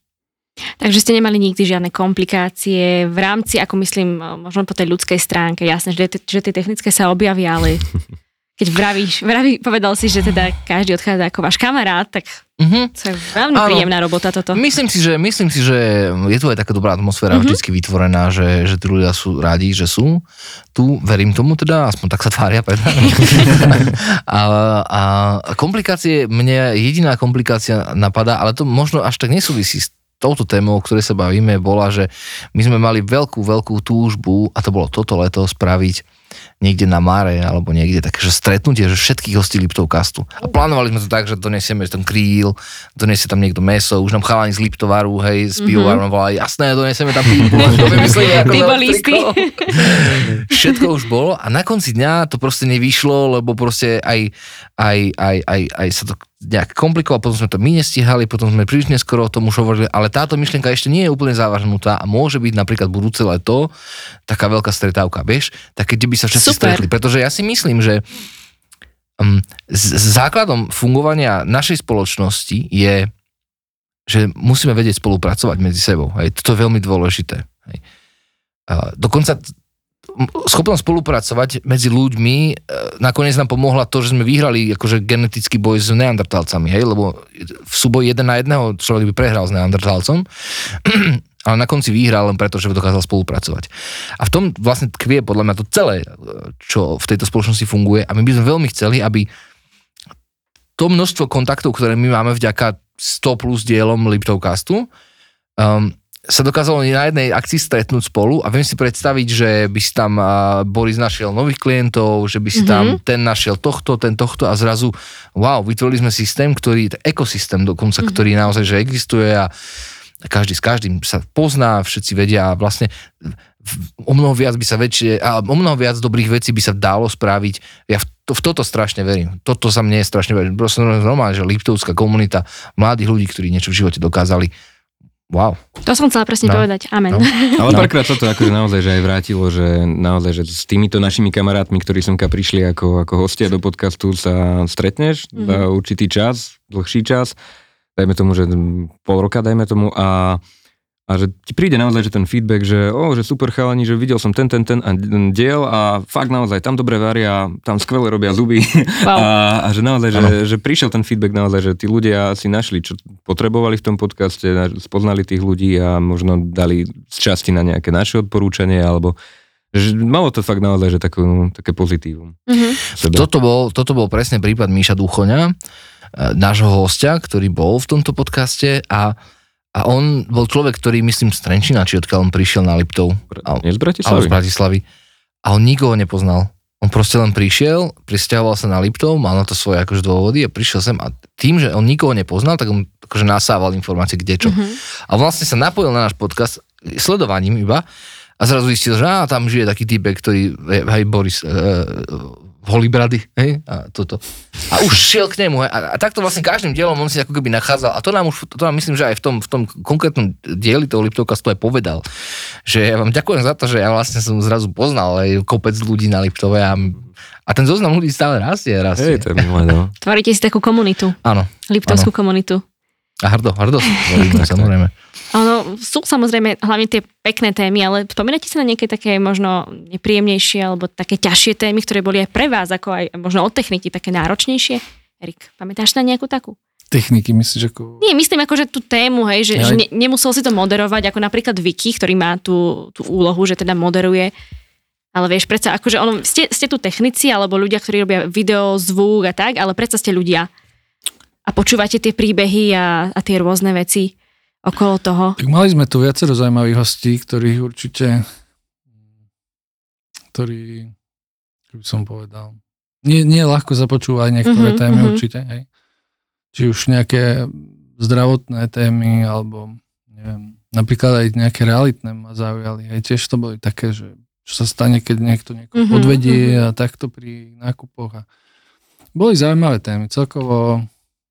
Takže ste nemali nikdy žiadne komplikácie v rámci, ako myslím, možno po tej ľudskej stránke. Jasné, že, že tie technické sa objavia, ale (laughs) keď vravíš, vraví, povedal si, že teda každý odchádza ako váš kamarát, tak Mhm. to je veľmi Áno. príjemná robota toto. Myslím si, že, myslím si, že je tu aj taká dobrá atmosféra Mhm. mm-hmm. vždycky vytvorená, že, že tí ľudia sú radi, že sú tu, verím tomu teda, aspoň tak sa tvária pred (laughs) a, a komplikácie, mne jediná komplikácia napadá, ale to možno až tak nesúvisí s touto témou, o ktorej sa bavíme, bola, že my sme mali veľkú, veľkú túžbu a to bolo toto leto spraviť niekde na Mare alebo niekde také, že stretnutie, že všetkých hostí Liptovcastu. A plánovali sme to tak, že donesieme ten kríl, donesie tam niekto meso, už nám chalani z Liptovaru, hej, z pivovaru mm-hmm. volali, jasné, donesieme tam (laughs) pivo, to vymysleli ako. Všetko už bolo a na konci dňa to proste nevyšlo, lebo proste aj, aj, aj, aj, aj sa to nejak komplikovalo, potom sme to my nestihali, potom sme príliš neskoro o tom už hovorili, ale táto myšlienka ešte nie je úplne závažnutá a môže byť napríklad budúce leto taká veľká stretávka, vieš, tak keď by sa všetci Super. stretli, pretože ja si myslím, že um, základom fungovania našej spoločnosti je, že musíme vedieť spolupracovať medzi sebou. Hej. Toto je veľmi dôležité. Hej. A dokonca schopnosť spolupracovať medzi ľuďmi e, nakoniec nám pomohla to, že sme vyhrali akože genetický boj s neandertalcami, hej, lebo v súboji jeden na jedného človek by prehral s neandertalcom, (clears throat) ale na konci vyhral len preto, že dokázal spolupracovať. A v tom vlastne tkvie podľa mňa to celé, e, čo v tejto spoločnosti funguje a my by sme veľmi chceli, aby to množstvo kontaktov, ktoré my máme vďaka 100 plus dielom Liptovcastu, um, sa dokázalo na jednej akcii stretnúť spolu a viem si predstaviť, že by si tam Boris našiel nových klientov, že by si mm-hmm. tam ten našiel tohto, ten tohto a zrazu, wow, vytvorili sme systém, ktorý, ekosystém dokonca, mm-hmm. ktorý naozaj, že existuje a každý s každým sa pozná, všetci vedia a vlastne o mnoho viac by sa väčšie, a o mnoho viac dobrých vecí by sa dalo spraviť. Ja v, to, v toto strašne verím. Toto sa mne strašne verím. Proste normálne, že Liptovská komunita mladých ľudí, ktorí niečo v živote dokázali, Wow. To som chcela presne no. povedať. Amen. No. Ale (laughs) no. párkrát sa to akože naozaj že aj vrátilo, že naozaj, že s týmito našimi kamarátmi, ktorí semka prišli ako, ako hostia do podcastu, sa stretneš mm-hmm. za určitý čas, dlhší čas, dajme tomu, že pol roka, dajme tomu, a a že ti príde naozaj že ten feedback, že o, že super chalani, že videl som ten, ten, ten, ten diel a fakt naozaj tam dobre varia, tam skvele robia zuby wow. (laughs) a, a že naozaj, že, že prišiel ten feedback naozaj, že tí ľudia si našli, čo potrebovali v tom podcaste, spoznali tých ľudí a možno dali z časti na nejaké naše odporúčanie alebo že malo to fakt naozaj, že takú, také pozitívum. Mm-hmm. Toto, bol, toto bol presne prípad Míša Duchoňa, e, nášho hostia, ktorý bol v tomto podcaste a a on bol človek, ktorý, myslím, z Trenčina, či odkiaľ on prišiel na Liptov. A, Nie z Bratislavy. z Bratislavy. A on nikoho nepoznal. On proste len prišiel, pristahoval sa na Liptov, mal na to svoje akože dôvody a prišiel sem a tým, že on nikoho nepoznal, tak on akože nasával informácie kde čo. Mm-hmm. A vlastne sa napojil na náš podcast sledovaním iba a zrazu zistil, že á, tam žije taký typek, ktorý, hej, Boris, e, holibrady, hej, a toto. A už šiel k nemu, hej, a, a takto vlastne každým dielom on si ako keby nachádzal, a to nám už, to nám myslím, že aj v tom, v tom konkrétnom dieli toho Liptovka to aj povedal, že ja vám ďakujem za to, že ja vlastne som zrazu poznal aj kopec ľudí na Liptove a, a ten zoznam ľudí stále rastie, rastie. Hej, to je milé, no. Tvoríte si takú komunitu. Áno. Liptovskú áno. komunitu. A hrdo, hrdo, samozrejme. Ono, sú samozrejme hlavne tie pekné témy, ale spomínate sa na nejaké také možno nepríjemnejšie alebo také ťažšie témy, ktoré boli aj pre vás, ako aj možno od techniky také náročnejšie? Erik, pamätáš na nejakú takú? Techniky, myslíš ako... Nie, myslím ako, že tú tému, hej, že, ja, že ne, nemusel si to moderovať, ako napríklad Vicky, ktorý má tú, tú úlohu, že teda moderuje. Ale vieš, predsa, akože ono, ste, ste tu technici, alebo ľudia, ktorí robia video, zvuk a tak, ale predsa ste ľudia. A počúvate tie príbehy a, a tie rôzne veci okolo toho. Tak mali sme tu viacero zaujímavých hostí, ktorých určite, ktorí, by som povedal, nie, nie je ľahko započúvať niektoré mm-hmm, témy mm-hmm. určite, hej. Či už nejaké zdravotné témy, alebo neviem, napríklad aj nejaké realitné ma zaujali. Hej, tiež to boli také, že čo sa stane, keď niekto niekoho mm-hmm, podvedie mm-hmm. a takto pri nákupoch. A boli zaujímavé témy. Celkovo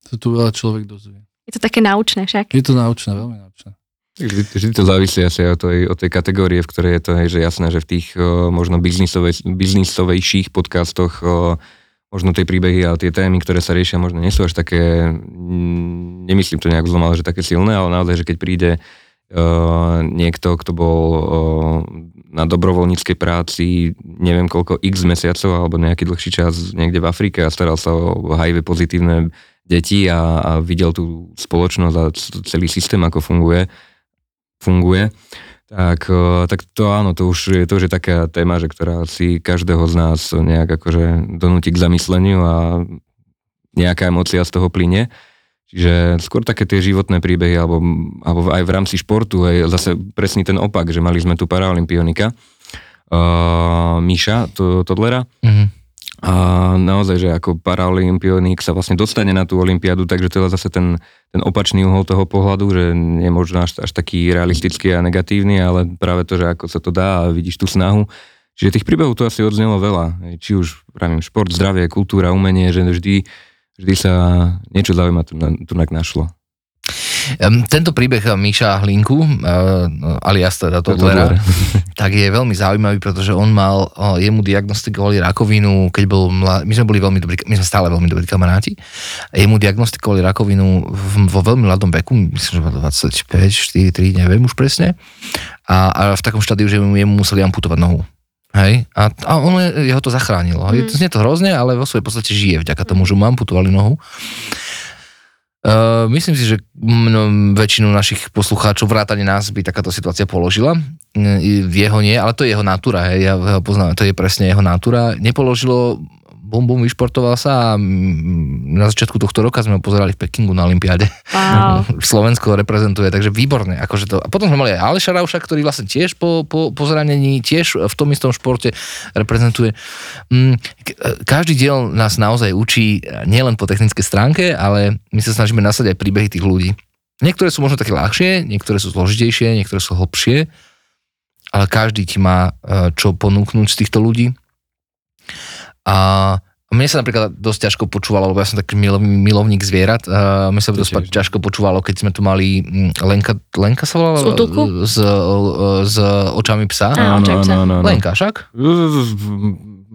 sa tu veľa človek dozvie. Je to také naučné však. Je to naučné, veľmi naučné. Vždy, vždy to závisí asi od tej, od tej kategórie, v ktorej je to, hej, že jasné, že v tých o, možno biznisovej, biznisovejších podcastoch o, možno tie príbehy a tie témy, ktoré sa riešia, možno nie sú až také, nemyslím to nejak zlom, ale že také silné, ale naozaj, že keď príde o, niekto, kto bol o, na dobrovoľníckej práci neviem koľko x mesiacov alebo nejaký dlhší čas niekde v Afrike a staral sa o HIV pozitívne detí a, a videl tú spoločnosť a celý systém, ako funguje, funguje, tak, tak to áno, to už je, to už je taká téma, že ktorá si každého z nás nejak akože donúti k zamysleniu a nejaká emocia z toho plyne. Čiže skôr také tie životné príbehy, alebo, alebo aj v rámci športu, aj zase presný ten opak, že mali sme tu paralympionika, uh, Míša to, Todlera, mm-hmm a naozaj, že ako paralympiónik sa vlastne dostane na tú olympiádu, takže to je zase ten, ten opačný uhol toho pohľadu, že je možno až, až taký realistický a negatívny, ale práve to, že ako sa to dá a vidíš tú snahu. Čiže tých príbehov tu asi odznelo veľa. Či už, pravím, šport, zdravie, kultúra, umenie, že vždy, vždy sa niečo zaujímavé tu, tu našlo. Tento príbeh Míša Hlinku, eh, alias teda Totlera, (laughs) (laughs) tak je veľmi zaujímavý, pretože on mal, jemu diagnostikovali rakovinu, keď bol mladý, my sme boli veľmi dobrí, my sme stále veľmi dobrí kamaráti, jemu diagnostikovali rakovinu vo veľmi mladom veku, myslím, že mal 25, 4, 3, neviem už presne, a, a v takom štádiu, že jemu museli amputovať nohu. Hej, a, a on jeho to zachránilo. Mm. Znie to hrozne, ale vo svojej podstate žije vďaka tomu, že mu amputovali nohu. Uh, myslím si, že mno, väčšinu našich poslucháčov vrátane nás by takáto situácia položila. Uh, jeho nie, ale to je jeho natúra, hej, ja ho poznám, to je presne jeho natúra. Nepoložilo bum, bum, vyšportoval sa a na začiatku tohto roka sme ho pozerali v Pekingu na Olympiáde. Wow. (laughs) Slovensko reprezentuje, takže výborné. Akože to, a potom sme mali aj Aleša Rauša, ktorý vlastne tiež po, po, po zranení, tiež v tom istom športe reprezentuje. Mm, Každý diel nás naozaj učí nielen po technickej stránke, ale my sa snažíme nasať aj príbehy tých ľudí. Niektoré sú možno také ľahšie, niektoré sú zložitejšie, niektoré sú hlbšie, ale každý ti má eh, čo ponúknuť z týchto ľudí. A mne sa napríklad dosť ťažko počúvalo, lebo ja som taký milo- milovník zvierat. Uh, mne sa To dosť tiež. ťažko počúvalo, keď sme tu mali mm, Lenka, Lenka sa volala? Z útulku? S, s očami psa. Á, očami psa. Lenka však?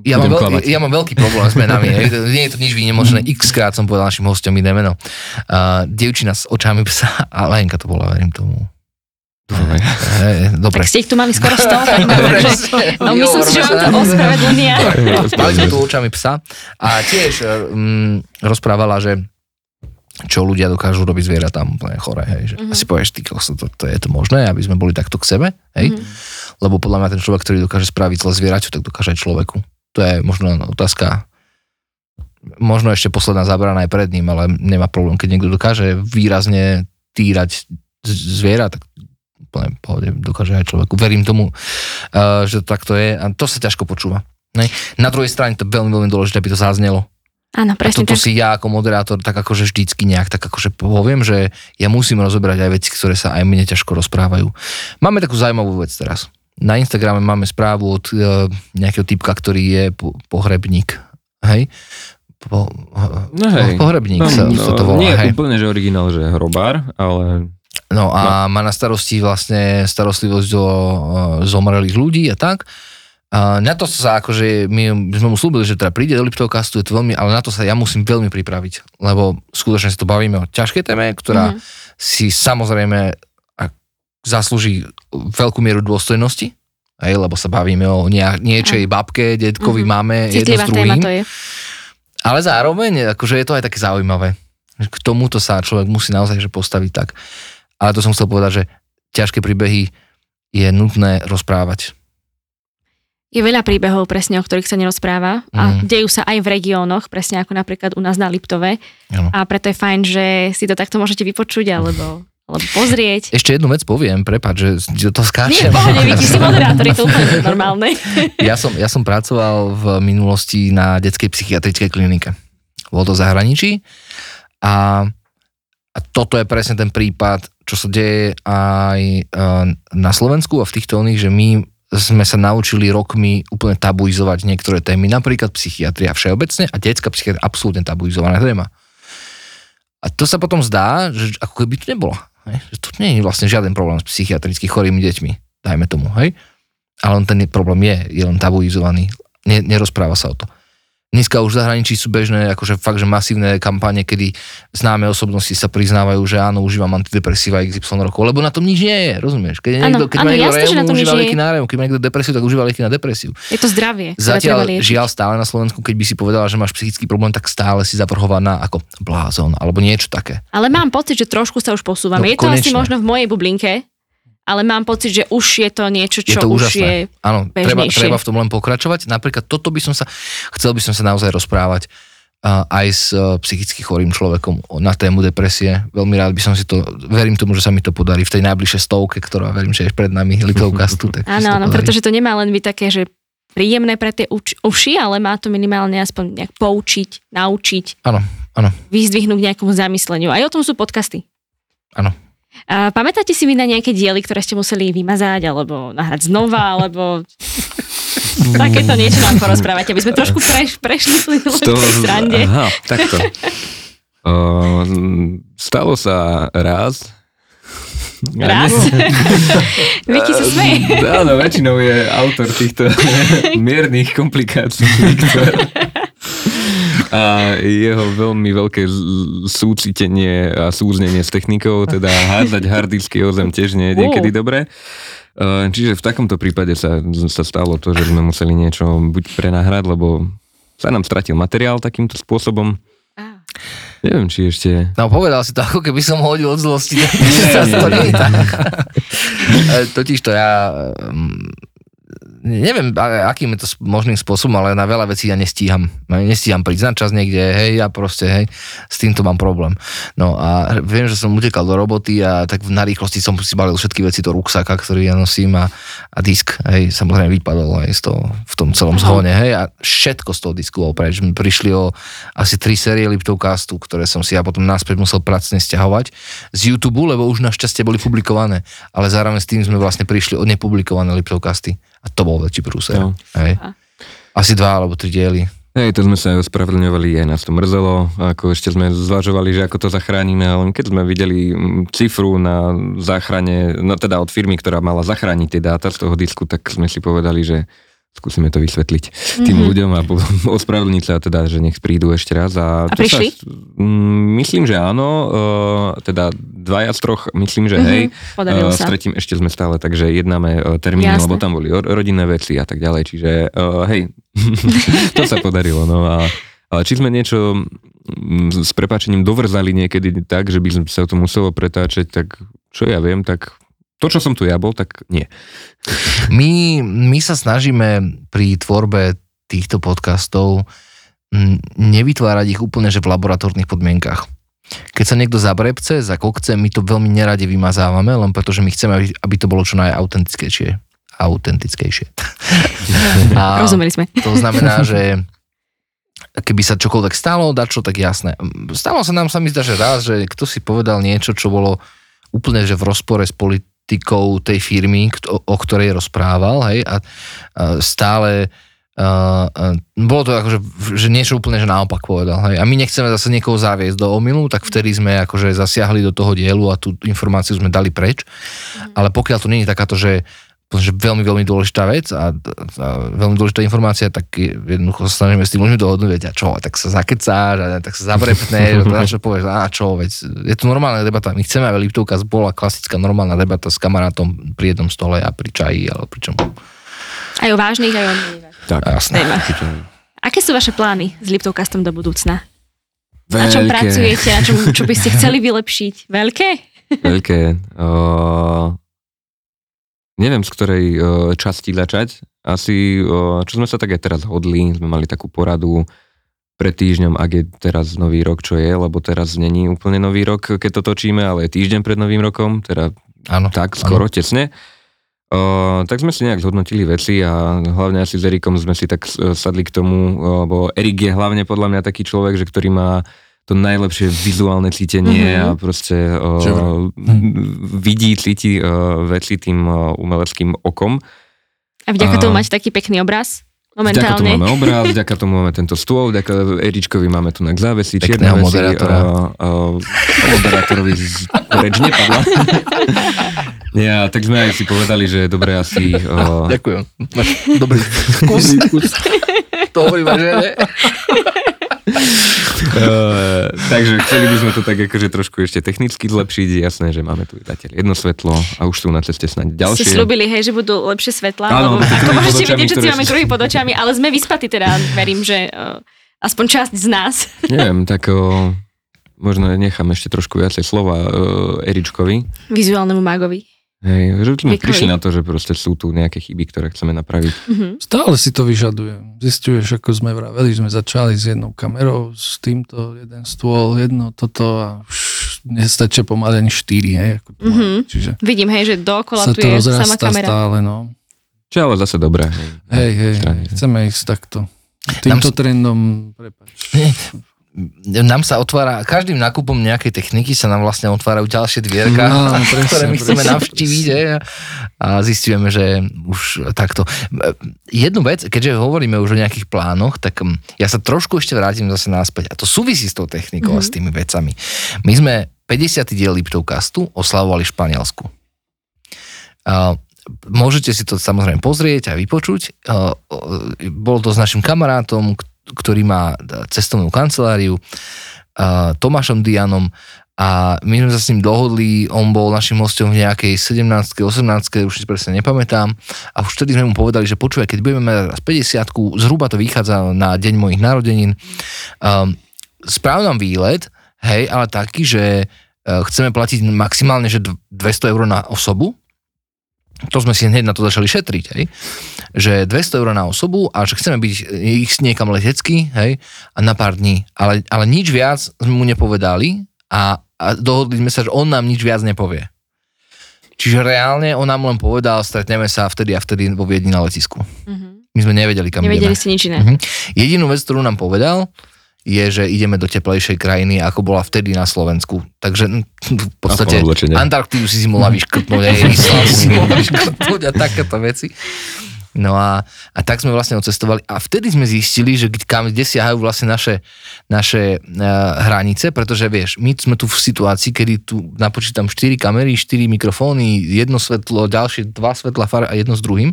Ja mám, veľký, ja mám veľký problém s menami. (laughs) Nie je to nič výnimočné. X krát som povedal našim hostom iné meno. Uh, dievčina s očami psa a Lenka to bola, verím tomu. Dobre. Hej, dobre. Tak ste ich tu mali skoro 100, tak (laughs) Dobre. no, myslím si, že vám to ospravedlnia. (laughs) Mali sme tu očami psa a tiež um, rozprávala, že čo ľudia dokážu robiť zvieratám úplne chore, hej, že Mhm. asi povieš, ty kokos, to, to, je to možné, aby sme boli takto k sebe, hej, Mhm. lebo podľa mňa ten človek, ktorý dokáže spraviť zle zvieraťu, tak dokáže aj človeku. To je možno otázka, možno ešte posledná zábrana aj pred ním, ale nemá problém, keď niekto dokáže výrazne týrať zviera, tak úplne pohode dokáže aj človeku. Verím tomu, uh, že to takto je a to sa ťažko počúva. Ne? Na druhej strane to je veľmi, veľmi dôležité, aby to zaznelo. Áno, A presne toto tak. si ja ako moderátor tak akože vždycky nejak tak akože poviem, že ja musím rozoberať aj veci, ktoré sa aj mne ťažko rozprávajú. Máme takú zaujímavú vec teraz. Na Instagrame máme správu od uh, nejakého typka, ktorý je po, pohrebník. Hej? Po, No hej. Pohrebník sa, no, sa to volá. nie hej. úplne, že originál, že hrobár, ale No a má na starosti vlastne starostlivosť o zomrelých ľudí a tak. A na to sa akože, my sme mu slúbili, že teda príde do Liptovkastu, je to veľmi, ale na to sa ja musím veľmi pripraviť, lebo skutočne sa to bavíme o ťažkej téme, ktorá Mhm. si samozrejme zaslúži veľkú mieru dôstojnosti, hej, lebo sa bavíme o nie, niečej babke, detkovi, Mhm. máme, jedno s druhým. to je. Ale zároveň, akože je to aj také zaujímavé. K tomuto sa človek musí naozaj že postaviť tak. Ale to som chcel povedať, že ťažké príbehy je nutné rozprávať. Je veľa príbehov presne, o ktorých sa nerozpráva a Mhm. dejú sa aj v regiónoch, presne ako napríklad u nás na Liptove. Áno. A preto je fajn, že si to takto môžete vypočuť alebo, alebo pozrieť. Ešte jednu vec poviem, prepáč, že Nie, skáčem. v pohode, Viki, si moderátor, je to úplne (laughs) normálne. Ja som, ja som pracoval v minulosti na detskej psychiatrickej klinike. Bolo to v zahraničí a, a toto je presne ten prípad, čo sa deje aj e, na Slovensku a v týchto oných, že my sme sa naučili rokmi úplne tabuizovať niektoré témy, napríklad psychiatria všeobecne a detská psychiatria absolútne tabuizovaná téma. A to sa potom zdá, že ako keby to nebolo. Hej? Že to nie je vlastne žiaden problém s psychiatricky chorými deťmi, dajme tomu, hej? Ale on ten problém je, je len tabuizovaný. Ne, nerozpráva sa o to. Dneska už v zahraničí sú bežné, akože fakt, že masívne kampane, kedy známe osobnosti sa priznávajú, že áno, užívam antidepresíva XY rokov, lebo na tom nič nie je, rozumieš? Keď, je niekto, keď áno, má niekto tom nič užíva lieky na rému, keď má niekto depresiu, tak užíva lieky na depresiu. Je to zdravie, Zatiaľ, žiaľ, stále na Slovensku, keď by si povedala, že máš psychický problém, tak stále si zavrhovaná ako blázon, alebo niečo také. Ale mám pocit, že trošku sa už posúvame. No, je to asi možno v mojej bublinke, ale mám pocit, že už je to niečo, Je čo to už úžasné. je... Áno, treba, treba v tom len pokračovať. Napríklad toto by som sa, chcel by som sa naozaj rozprávať uh, aj s uh, psychicky chorým človekom na tému depresie. Veľmi rád by som si to, verím tomu, že sa mi to podarí v tej najbližšej stovke, ktorá verím, že je pred nami, Litovkastu. Áno, áno, pretože to nemá len byť také, že príjemné pre tie uč- uši, ale má to minimálne aspoň nejak poučiť, naučiť, Áno, áno, vyzdvihnúť nejakomu zamysleniu. Aj o tom sú podcasty. áno. A pamätáte si vy na nejaké diely, ktoré ste museli vymazať, alebo nahrať znova, alebo (laughs) takéto niečo nám porozprávať, aby sme trošku preš, prešli v tej (laughs) strande. Aha, takto. Uh, stalo sa raz. Raz? Vicky (laughs) sa smeje. Áno, väčšinou je autor týchto miernych komplikácií. Viktor. A jeho veľmi veľké súcitenie a súznenie s technikou, teda hádzať hardisky o zem tiež nie je niekedy dobré. Čiže v takomto prípade sa, sa stalo to, že sme museli niečo buď prenahrať, lebo sa nám stratil materiál takýmto spôsobom. Neviem, či ešte... No povedal si to, ako keby som ho hodil od zlosti. nie, (laughs) to nie. nie. (laughs) E, Totiž to ja um, neviem, akým je to možným spôsobom, ale na veľa vecí ja nestíham. Nestíham na čas niekde, hej, ja proste, hej, s týmto mám problém. No a viem, že som utekal do roboty a tak na rýchlosti som si balil všetky veci do ruksaka, ktorý ja nosím a, a disk, hej, samozrejme vypadol aj z toho, v tom celom zhone, hej, a všetko z toho disku bol preč. Prišli o asi tri série Liptovcastu, ktoré som si ja potom naspäť musel pracne stiahovať z YouTube, lebo už našťastie boli publikované, ale zároveň s tým sme vlastne prišli o nepublikované Liptovcasty a to bol väčší prúser. No. Hej. Asi dva alebo tri diely. Hej, to sme sa ospravedlňovali, aj nás to mrzelo, ako ešte sme zvažovali, že ako to zachránime, ale keď sme videli mm, cifru na záchrane, no teda od firmy, ktorá mala zachrániť tie dáta z toho disku, tak sme si povedali, že skúsime to vysvetliť tým Mhm. ľuďom a (laughs) ospravedlniť sa teda, že nech prídu ešte raz. A, A prišli? Sa, mm, myslím, že áno, uh, teda dvaja z troch, myslím, že hej. Mhm, podarilo Uh, sa. S tretím ešte sme stále, takže jednáme uh, termíny, Jasné. lebo tam boli ro- rodinné veci a tak ďalej, čiže uh, hej, (laughs) to sa podarilo. No a, ale či sme niečo mm, s prepáčením dovrzali niekedy tak, že by sa to muselo pretáčať, tak čo ja viem, tak to, čo som tu ja bol, tak nie. My, my sa snažíme pri tvorbe týchto podcastov mm, nevytvárať ich úplne že v laboratórnych podmienkach. Keď sa niekto zabrebce, zakokce, my to veľmi neradi vymazávame, len preto, že my chceme, aby, to bolo čo najautentickejšie. Autentickejšie. (laughs) A Rozumeli sme. to znamená, že keby sa čokoľvek stalo, dačo, tak jasné. Stalo sa nám sa mi zdá, že raz, že kto si povedal niečo, čo bolo úplne že v rozpore s politikou tej firmy, o ktorej rozprával, hej, a, a stále Uh, uh, bolo to akože, že niečo úplne že naopak povedal. Hej. A my nechceme zase niekoho zaviesť do omilu, tak vtedy sme akože zasiahli do toho dielu a tú informáciu sme dali preč. Ale pokiaľ to nie je takáto, že že veľmi, veľmi dôležitá vec a, a veľmi dôležitá informácia, tak je- jednoducho sa snažíme s tým ľuďmi dohodnúť, veď a čo, tak sa zakecáš a tak sa zabrepneš, a čo povieš, a čo, veď je to normálna debata. My chceme, aby Liptovka bola klasická normálna debata s kamarátom pri jednom stole a pri čaji, alebo pri čom. Aj o vážnych, aj o. Tak, Jasné. Aké sú vaše plány s Liptovcastom do budúcna? Na čom Veľké. pracujete? Na čom, čo by ste chceli vylepšiť? Veľké? Veľké. Uh, neviem, z ktorej uh, časti začať. Asi, uh, čo sme sa tak aj teraz hodli, sme mali takú poradu pred týždňom, ak je teraz nový rok, čo je, lebo teraz není úplne nový rok, keď to točíme, ale je týždeň pred novým rokom, teda Áno. tak skoro, tesne. Uh, tak sme si nejak zhodnotili veci a hlavne asi s Erikom sme si tak sadli k tomu, lebo Erik je hlavne podľa mňa taký človek, že ktorý má to najlepšie vizuálne cítenie Mhm. a proste uh, vidí, cíti uh, veci tým uh, umeleckým okom. A vďaka A- tomu máte taký pekný obraz? Vďaka tomu Momentálne. máme obraz, (laughs) vďaka tomu máme tento stôl, vďaka Eričkovi máme tu na závesy, čierne veci. moderátora. Uh, uh, moderátorovi z, reč nepadla. Nie, (laughs) a tak sme aj si povedali, že je dobré asi... Uh, Ďakujem. Máš dobrý kus. (laughs) to hovorím, že? Uh, (laughs) (laughs) takže chceli by sme to tak akože trošku ešte technicky zlepšiť. Jasné, že máme tu zatiaľ jedno svetlo a už sú na ceste snáď Ste ďalšie. slúbili, hej, že budú lepšie svetlá, Áno, lebo tie ako môžete vidieť, že si máme kruhy pod očami, ale sme vyspatí teda, verím, že uh, aspoň časť z nás. (laughs) Neviem, tak uh, možno nechám ešte trošku viacej slova uh, Eričkovi. Vizuálnemu mágovi. Hej, že sme Vikovi. prišli na to, že proste sú tu nejaké chyby, ktoré chceme napraviť. Mhm. Stále si to vyžaduje. Zistuješ, ako sme vraveli, sme začali s jednou kamerou, s týmto, jeden stôl, jedno toto a už nestačia pomaly ani štyri, hej. Ako to Mhm. máme. Čiže Vidím, hej, že dookola sa tu to je sama kamera. stále, no. Čo ale zase dobré. Hej, Hej, hej, Strane, hej, chceme ísť takto. Týmto trendom, prepač. (laughs) Nám sa otvára, každým nákupom nejakej techniky sa nám vlastne otvárajú ďalšie dvierka, No, (laughs) presne, ktoré my chceme presne, navštíviť a zistujeme, že už takto. Jednu vec, keďže hovoríme už o nejakých plánoch, tak hm, ja sa trošku ešte vrátim zase naspäť a to súvisí s tou technikou mm-hmm. a s tými vecami. My sme 50. diel Liptovcastu oslavovali v Španielsku. A môžete si to samozrejme pozrieť a vypočuť. Bolo to s našim kamarátom, ktorý má cestovnú kanceláriu, a, Tomášom Dianom a my sme sa s ním dohodli, on bol našim hostom v nejakej 17 18 už si presne nepamätám a už vtedy sme mu povedali, že počúvaj, keď budeme mať raz 50 zhruba to vychádza na deň mojich narodenín, um, správ nám výlet, hej, ale taký, že uh, chceme platiť maximálne, že dv- 200 eur na osobu, to sme si hneď na to začali šetriť, hej, že 200 eur na osobu a že chceme byť ich niekam letecky, hej, a na pár dní, ale, ale nič viac sme mu nepovedali a, a dohodli sme sa, že on nám nič viac nepovie. Čiže reálne on nám len povedal, stretneme sa vtedy a vtedy vo Viedni na letisku. Mhm. My sme nevedeli, kam Nevedeli ideme. ste nič iné. Mhm. Jedinú vec, ktorú nám povedal, je, že ideme do teplejšej krajiny, ako bola vtedy na Slovensku. Takže hm, v podstate. Antarktídu si si mohla vyškrtnúť, (laughs) aj Island si mohla vyškrtnúť a takéto veci. No a, a tak sme vlastne odcestovali a vtedy sme zistili, že kam, kde siahajú vlastne naše, naše uh, hranice, pretože vieš, my sme tu v situácii, kedy tu napočítam 4 kamery, 4 mikrofóny, jedno svetlo, ďalšie dva svetla far a jedno s druhým.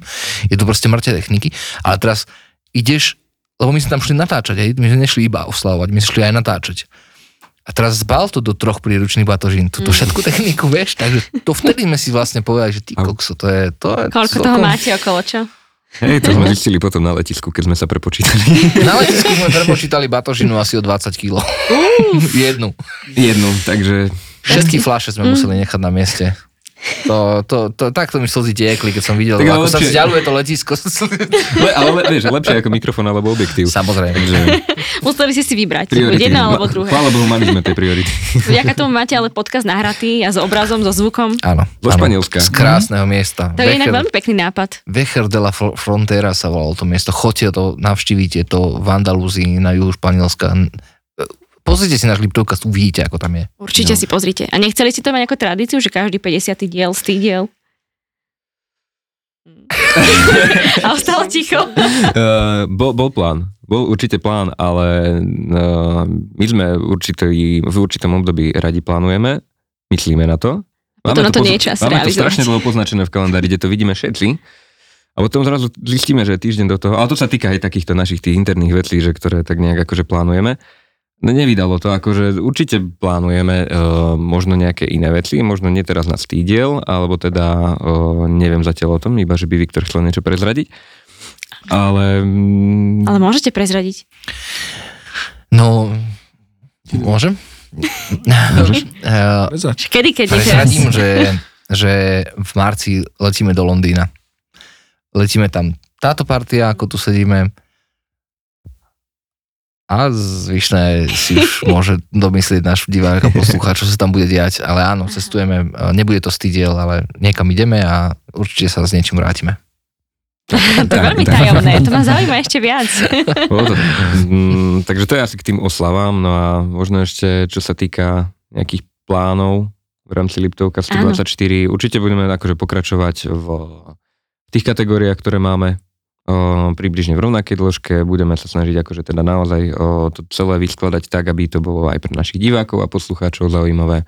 Je to proste mŕte techniky. Ale teraz ideš, lebo my sme tam šli natáčať, hej? my sme nešli iba oslavovať, my sme šli aj natáčať. A teraz zbal to do troch príručných batožín, túto všetku techniku, vieš, takže to vtedy sme si vlastne povedali, že ty kokso, to je... To je Koľko toho máte okolo, čo? Hej, to sme (laughs) zistili potom na letisku, keď sme sa prepočítali. (laughs) Na letisku sme prepočítali batožinu asi o 20 kg. (laughs) Jednu. Jednu, takže Všetky fľaše sme museli nechať na mieste. To, to, to, takto mi slzy tiekli, keď som videl, Tak ako sa lepšie- vzdialuje to letisko. Le, ale le, vieš, lepšie ako mikrofón alebo objektív. Samozrejme. Takže Museli ste si vybrať. Buď priority. jedno alebo druhé. Chvála Bohu, mali sme tie priority. Vďaka tomu máte ale podcast nahratý a s obrazom, so zvukom. Áno. Áno. Španielska. Z krásneho miesta. To je inak Vecher- veľmi pekný nápad. Vecher de la Fr- Frontera sa volalo to miesto. Choďte to, navštívite to v Andalúzii na juhu Španielska. Pozrite si náš Liptovkast, uvidíte, ako tam je. Určite No. si pozrite. A nechceli ste to mať ako tradíciu, že každý 50. diel, 100 diel? (laughs) A ostalo ticho. Uh, bol, bol plán. Bol určite plán, ale uh, my sme určitý, v určitom období radi plánujeme, myslíme na to. Potom na to nie je čas Máme to realizovať. strašne dlho poznačené v kalendári, kde to vidíme všetci. A potom zrazu zistíme, že týždeň do toho, ale to sa týka aj takýchto našich tých interných vecí, že ktoré tak nejak akože plánujeme. No nevydalo to, akože určite plánujeme uh, možno nejaké iné veci, možno nie teraz na stýdiel, alebo teda uh, neviem zatiaľ o tom, iba že by Viktor chcel niečo prezradiť. Ale... mm, Ale môžete prezradiť. No, môžem? Môžeš? Prezač. Kedy, keď? Prezradím, že, že v marci letíme do Londýna. Letíme tam táto partia, ako tu sedíme. A zvyšné si už (laughs) môže domyslieť náš divák a poslúchať, čo sa tam bude diať. Ale áno, cestujeme, nebude to stýdiel, ale niekam ideme a určite sa s niečím vrátime. (laughs) To je veľmi tajomné, to ma zaujíma ešte viac. (laughs) Mm, takže to je asi k tým oslavám, no a možno ešte, čo sa týka nejakých plánov v rámci Liptovka 124, určite budeme akože pokračovať v tých kategóriách, ktoré máme o, približne v rovnakej dĺžke, budeme sa snažiť akože teda naozaj o, to celé vyskladať tak, aby to bolo aj pre našich divákov a poslucháčov zaujímavé.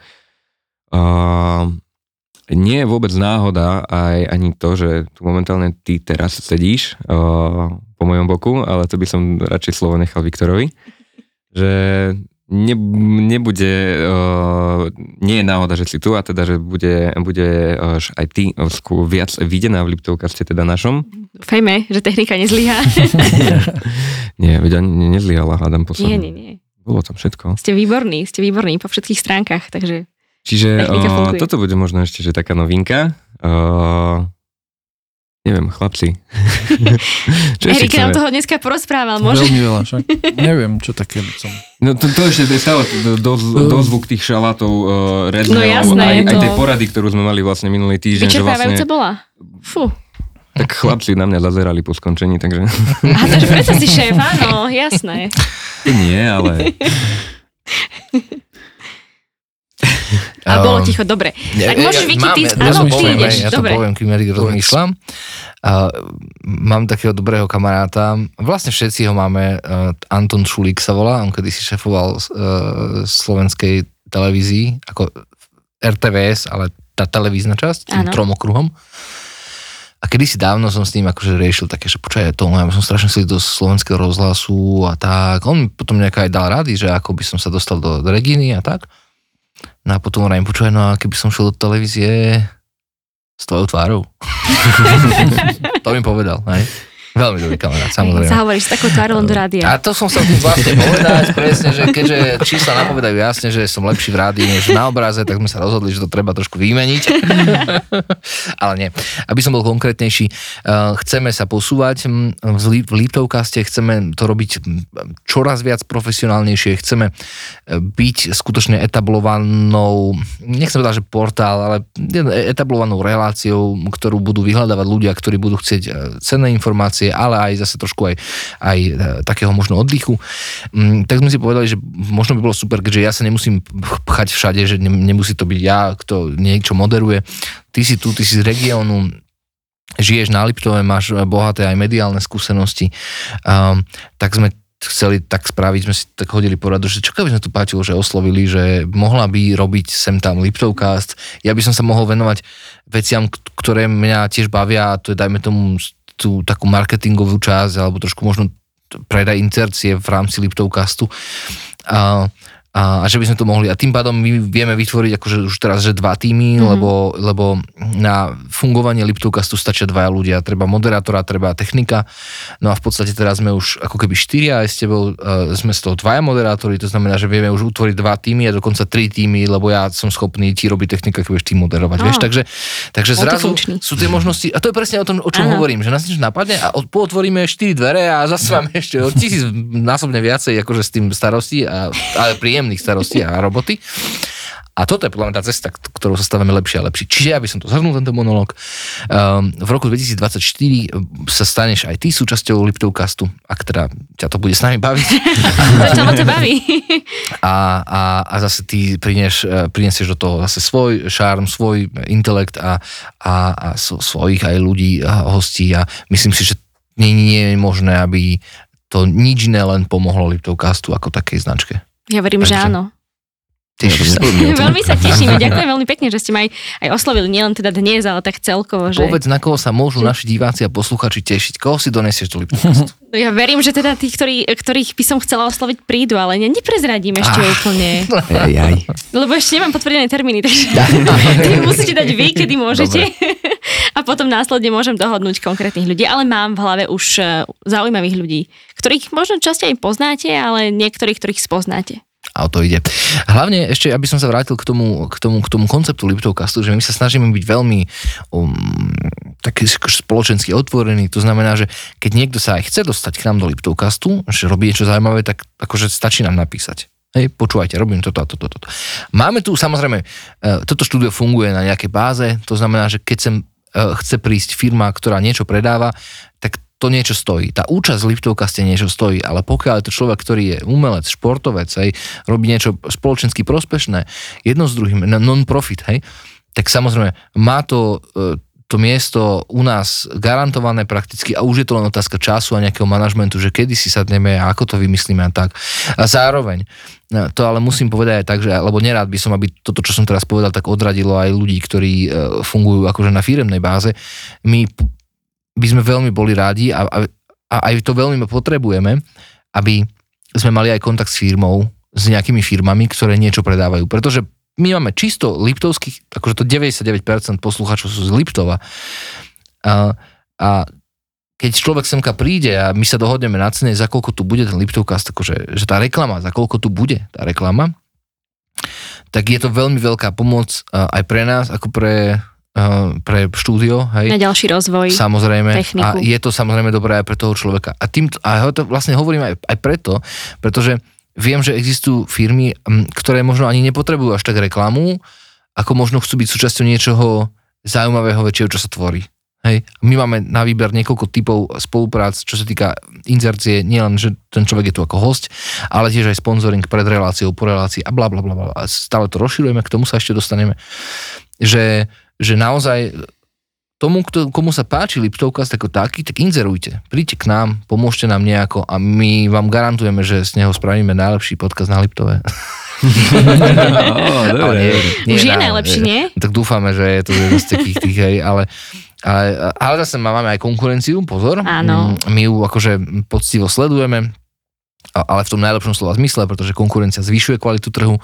O, nie je vôbec náhoda aj ani to, že tu momentálne ty teraz sedíš o, po mojom boku, ale to by som radšej slovo nechal Viktorovi, že ne, nebude, o, nie je náhoda, že si tu a teda, že bude, bude o, aj ty skôr viac videná v Liptovkaste, teda našom. Dúfajme, že technika nezlyhá. (laughs) Nie, veď ani nezlyhala, hádam Nie, posledne. nie, nie. Bolo tam všetko. Ste výborní, ste výborní po všetkých stránkach, takže Čiže o, funguje. toto bude možno ešte, že taká novinka. O, neviem, chlapci. (laughs) Čo Erik nám toho dneska porozprával, môže? Veľmi veľa, však (laughs) neviem, čo také som. No to, to ešte je stále do, do, dozvuk tých šalátov uh, rezne, No jasné, aj, je aj to- tej porady, ktorú sme mali vlastne minulý týždeň, Vyčerpávajúca vlastne, bola. Fú. tak chlapci na mňa zazerali po skončení, takže Aha, takže predsa si šéf, áno, jasné. nie, ale (laughs) A bolo Um, ticho, dobre. Nie, Tak môžeš vychytiť, mám, ja, áno, to ty ideš, ja to dobre. poviem, kým Erik rozmýšľam. A mám takého dobrého kamaráta, vlastne všetci ho máme, uh, Anton Šulík sa volá, on kedy si šefoval uh, slovenskej televízii, ako RTVS, ale tá televízna časť, tým Áno. trom okruhom. A kedysi dávno som s ním akože riešil také, že počkaj, to ja som strašne chcel do slovenského rozhlasu a tak. On mi potom nejaká aj dal rady, že ako by som sa dostal do, do Reginy a tak. No a potom hovorím, počúvaj, no a keby som šiel do televízie s tvojou tvárou. (laughs) to mi povedal, hej. Veľmi dobrý kamarát, Sa samozrejme. hovoríš s takou tvárou do rádia. A to som sa tým vlastne (laughs) povedať, presne, že keďže čísla napovedajú jasne, že som lepší v rádiu než na obraze, tak sme sa rozhodli, že to treba trošku vymeniť. (laughs) Ale nie. Aby som bol konkrétnejší, uh, chceme sa posúvať mm, v Liptovkaste, chceme to robiť mm, čoraz viac profesionálnejšie, chceme eh, byť skutočne etablovanou, nechcem povedať, že portál, ale etablovanou reláciou, ktorú budú vyhľadávať ľudia, ktorí budú chcieť eh, cenné informácie, ale aj zase trošku aj, aj eh, takého možno oddychu. Mm, Tak sme si povedali, že možno by bolo super, keďže ja sa nemusím pchať všade, že ne- nemusí to byť ja, kto niečo moderuje. Ty si tu, ty si z regiónu, žiješ na Liptove, máš bohaté aj mediálne skúsenosti, um, tak sme chceli tak spraviť, sme si tak hodili poradu, že čo keby sme tu páčilo, že oslovili, že mohla by robiť sem tam Liptovcast, ja by som sa mohol venovať veciam, ktoré mňa tiež bavia, to je dajme tomu tú takú marketingovú časť, alebo trošku možno predaj incercie v rámci Liptovcastu. A, a, a že by sme to mohli. A tým pádom my vieme vytvoriť akože už teraz, že dva týmy, mm-hmm. lebo, lebo na fungovanie Liptovcastu stačia dvaja ľudia. Treba moderátora, treba technika. No a v podstate teraz sme už ako keby štyria aj s tebou, uh, sme z toho dvaja moderátori, to znamená, že vieme už utvoriť dva týmy a dokonca tri týmy, lebo ja som schopný ti robiť technika, keď budeš ty moderovať. Á. Vieš, takže, takže zrazu sú tie možnosti, a to je presne o tom, o čom Áno. hovorím, že nás niečo napadne a pootvoríme štyri dvere a zase (laughs) máme ešte o tisíc násobne viacej akože s tým starostí, a, ale príjemných starostí a roboty. A toto je podľa mňa tá cesta, ktorou sa stávame lepšie a lepšie. Čiže aby som to zhrnul, tento monolog, um, v roku 2024 sa staneš aj ty súčasťou Liptovcastu, ak teda ťa to bude s nami baviť. Ma (laughs) to baví. A, a, a zase ty prinieš, eh, prinesieš do toho zase svoj šarm, svoj intelekt a, a, a svojich aj ľudí a hostí a myslím si, že nie, nie je možné, aby to nič iné len pomohlo Liptovcastu ako takej značke. Ja verím, že Takže- áno. Tešíš sa? (laughs) veľmi sa (laughs) tešíme. Ďakujem veľmi pekne, že ste ma aj, aj oslovili, nielen teda dnes, ale tak celkovo. Že... Povedz, na koho sa môžu naši diváci a posluchači tešiť. Koho si donesieš do Liptovcastu? (laughs) No Ja verím, že teda tých, ktorí, ktorých by som chcela osloviť, prídu, ale ne, neprezradím ešte Ah. úplne. Aj, aj. Lebo ešte nemám potvrdené termíny, takže musíte dať vy, kedy môžete. A potom následne môžem dohodnúť konkrétnych ľudí, ale mám v hlave už eh, zaujímavých ľudí, ktorých možno časť aj poznáte, ale niektorých, ktorých spoznáte. A o to ide. Hlavne ešte, aby som sa vrátil k tomu, k tomu, k tomu konceptu Liptovcastu, že my sa snažíme byť veľmi um, taký spoločensky otvorený. To znamená, že keď niekto sa aj chce dostať k nám do Liptovcastu, že robí niečo zaujímavé, tak akože stačí nám napísať. Hej, počúvajte, robím toto a toto, toto. Máme tu samozrejme, e, toto štúdio funguje na nejakej báze, to znamená, že keď sem e, chce prísť firma, ktorá niečo predáva, tak to niečo stojí. Tá účasť v Liptovkaste niečo stojí, ale pokiaľ je to človek, ktorý je umelec, športovec, hej, robí niečo spoločensky prospešné, jedno s druhým, no- non-profit, hej, tak samozrejme má to e, to miesto u nás garantované prakticky a už je to len otázka času a nejakého manažmentu, že kedy si sadneme a ako to vymyslíme a tak. A zároveň, e, to ale musím povedať aj tak, že, lebo nerád by som, aby toto, čo som teraz povedal, tak odradilo aj ľudí, ktorí e, fungujú akože na firemnej báze. My by sme veľmi boli rádi a, a, a aj to veľmi potrebujeme, aby sme mali aj kontakt s firmou, s nejakými firmami, ktoré niečo predávajú. Pretože my máme čisto liptovských, akože to 99% poslucháčov sú z Liptova. A, a keď človek semka príde a my sa dohodneme na cene, za koľko tu bude ten Liptovcast, akože, že tá reklama, za koľko tu bude tá reklama, tak je to veľmi veľká pomoc aj pre nás, ako pre, pre štúdio, hej. Na ďalší rozvoj. Samozrejme. techniku. A je to samozrejme dobré aj pre toho človeka. A, tým, a to vlastne hovorím aj, aj preto, pretože viem, že existujú firmy, ktoré možno ani nepotrebujú až tak reklamu, ako možno chcú byť súčasťou niečoho zaujímavého väčšieho, čo sa tvorí. Hej. My máme na výber niekoľko typov spoluprác, čo sa týka inzercie, nielen, že ten človek je tu ako host, ale tiež aj sponsoring pred reláciou, po relácii a bla bla bla. stále to rozširujeme, k tomu sa ešte dostaneme. Že, že naozaj tomu, kto, komu sa páči Liptovcast ako taký, tak inzerujte. Príďte k nám, pomôžte nám nejako a my vám garantujeme, že z neho spravíme najlepší podcast na Liptove. (laughs) (laughs) Ale dobre. nie, Už je na- najlepší, nie? Tak dúfame, že je to jeden z takých tých, hej, ale, ale, ale zase máme aj konkurenciu, pozor. Áno. Mm, My ju akože poctivo sledujeme, ale v tom najlepšom slova zmysle, pretože konkurencia zvyšuje kvalitu trhu,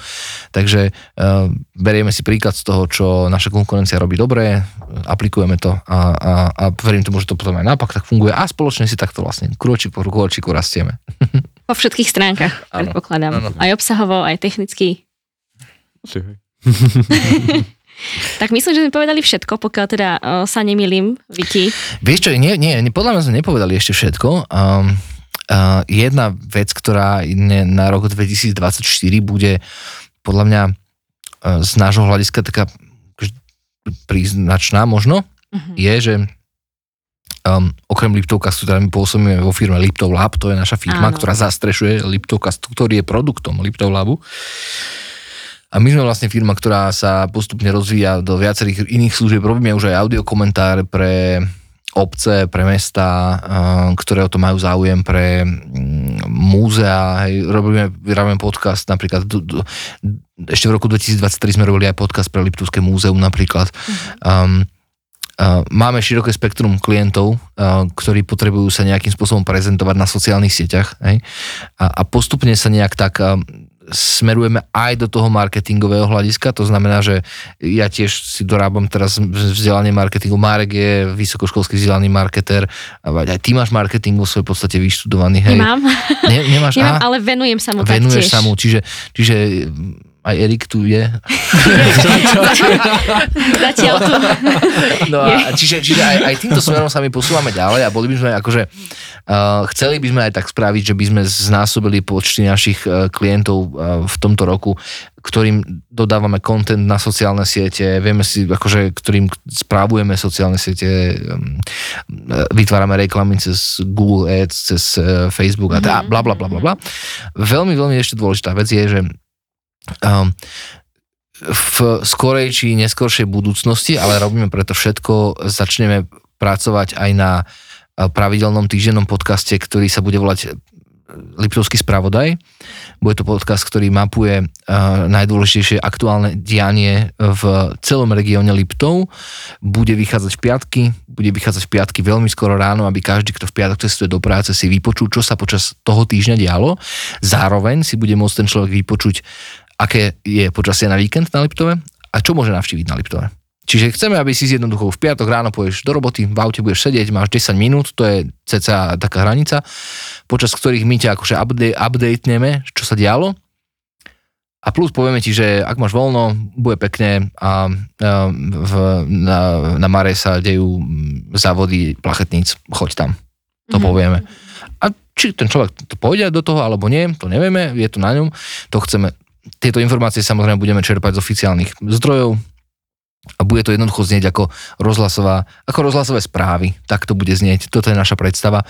takže uh, berieme si príklad z toho, čo naša konkurencia robí dobre, aplikujeme to a, a, a verím tomu, že to potom aj naopak tak funguje a spoločne si takto vlastne krôčik po krôčiku rastieme. (laughs) Po všetkých stránkach, Áno, predpokladám. Aj obsahovo, aj technicky. (laughs) Tak myslím, že sme povedali všetko, pokiaľ teda uh, sa nemýlim, Viki. Vieš čo, nie, nie, podľa mňa sme nepovedali ešte všetko. Um, uh, jedna vec, ktorá na rok 2024 bude podľa mňa uh, z nášho hľadiska taká akože príznačná možno, Mhm. je, že um, okrem Liptovkastu, teda my pôsobíme vo firme Liptov Lab, to je naša firma, Áno. ktorá zastrešuje Liptovkast, ktorý je produktom Liptov Labu. A my sme vlastne firma, ktorá sa postupne rozvíja do viacerých iných služieb. Robíme už aj audiokomentáre pre obce, pre mesta, uh, ktoré o to majú záujem, pre mm, múzea. Hej. Robíme, robíme podcast napríklad, do, do, ešte v roku 2023 sme robili aj podcast pre Liptovské múzeum napríklad. Um, Uh, máme široké spektrum klientov, uh, ktorí potrebujú sa nejakým spôsobom prezentovať na sociálnych sieťach hej? A, a postupne sa nejak tak smerujeme aj do toho marketingového hľadiska, to znamená, že ja tiež si dorábam teraz vzdelanie marketingu, Marek je vysokoškolský vzdelaný marketer, aj ty máš marketing vo svojej podstate vyštudovaný, hej? Nemám, Ne, nemáš? (laughs) nemám ale venujem sa mu venuješ taktiež. sa mu, čiže, čiže aj Erik tu je. (laughs) Zatiaľ tu. No a čiže, čiže aj, aj týmto smerom sa my posúvame ďalej a boli by sme akože, uh, chceli by sme aj tak spraviť, že by sme znásobili počty našich uh, klientov uh, v tomto roku, ktorým dodávame content na sociálne siete, vieme si, akože, ktorým správujeme sociálne siete, um, vytvárame reklamy cez Google Ads, cez uh, Facebook a tá, bla, bla, bla, bla, bla. Veľmi, veľmi ešte dôležitá vec je, že v skorej či neskoršej budúcnosti, ale robíme preto všetko, začneme pracovať aj na eh, pravidelnom týždennom podcaste, ktorý sa bude volať eh, Liptovský spravodaj. Bude to podcast, ktorý mapuje uh, najdôležitejšie aktuálne dianie v celom regióne Liptov. Bude vychádzať v piatky, bude vychádzať v piatky veľmi skoro ráno, aby každý, kto v piatok cestuje do práce, si vypočul, čo sa počas toho týždňa dialo. Zároveň si bude môcť ten človek vypočuť, aké je počasie na víkend na Liptove a čo môže navštíviť na Liptove. Čiže chceme, aby si jednoducho v piatok ráno pôjdeš do roboty, v aute budeš sedieť, máš 10 minút, to je cca taká hranica, počas ktorých my ťa akože update, updateneme, čo sa dialo. A plus povieme ti, že ak máš voľno, bude pekne a, v, na, na Mare sa dejú mm, závody plachetníc, choď tam. To Mhm. povieme. A či ten človek to pôjde do toho alebo nie, to nevieme, je to na ňom, to chceme. Tieto informácie samozrejme budeme čerpať z oficiálnych zdrojov, a bude to jednoducho znieť ako rozhlasová, ako rozhlasové správy. Tak to bude znieť. Toto je naša predstava.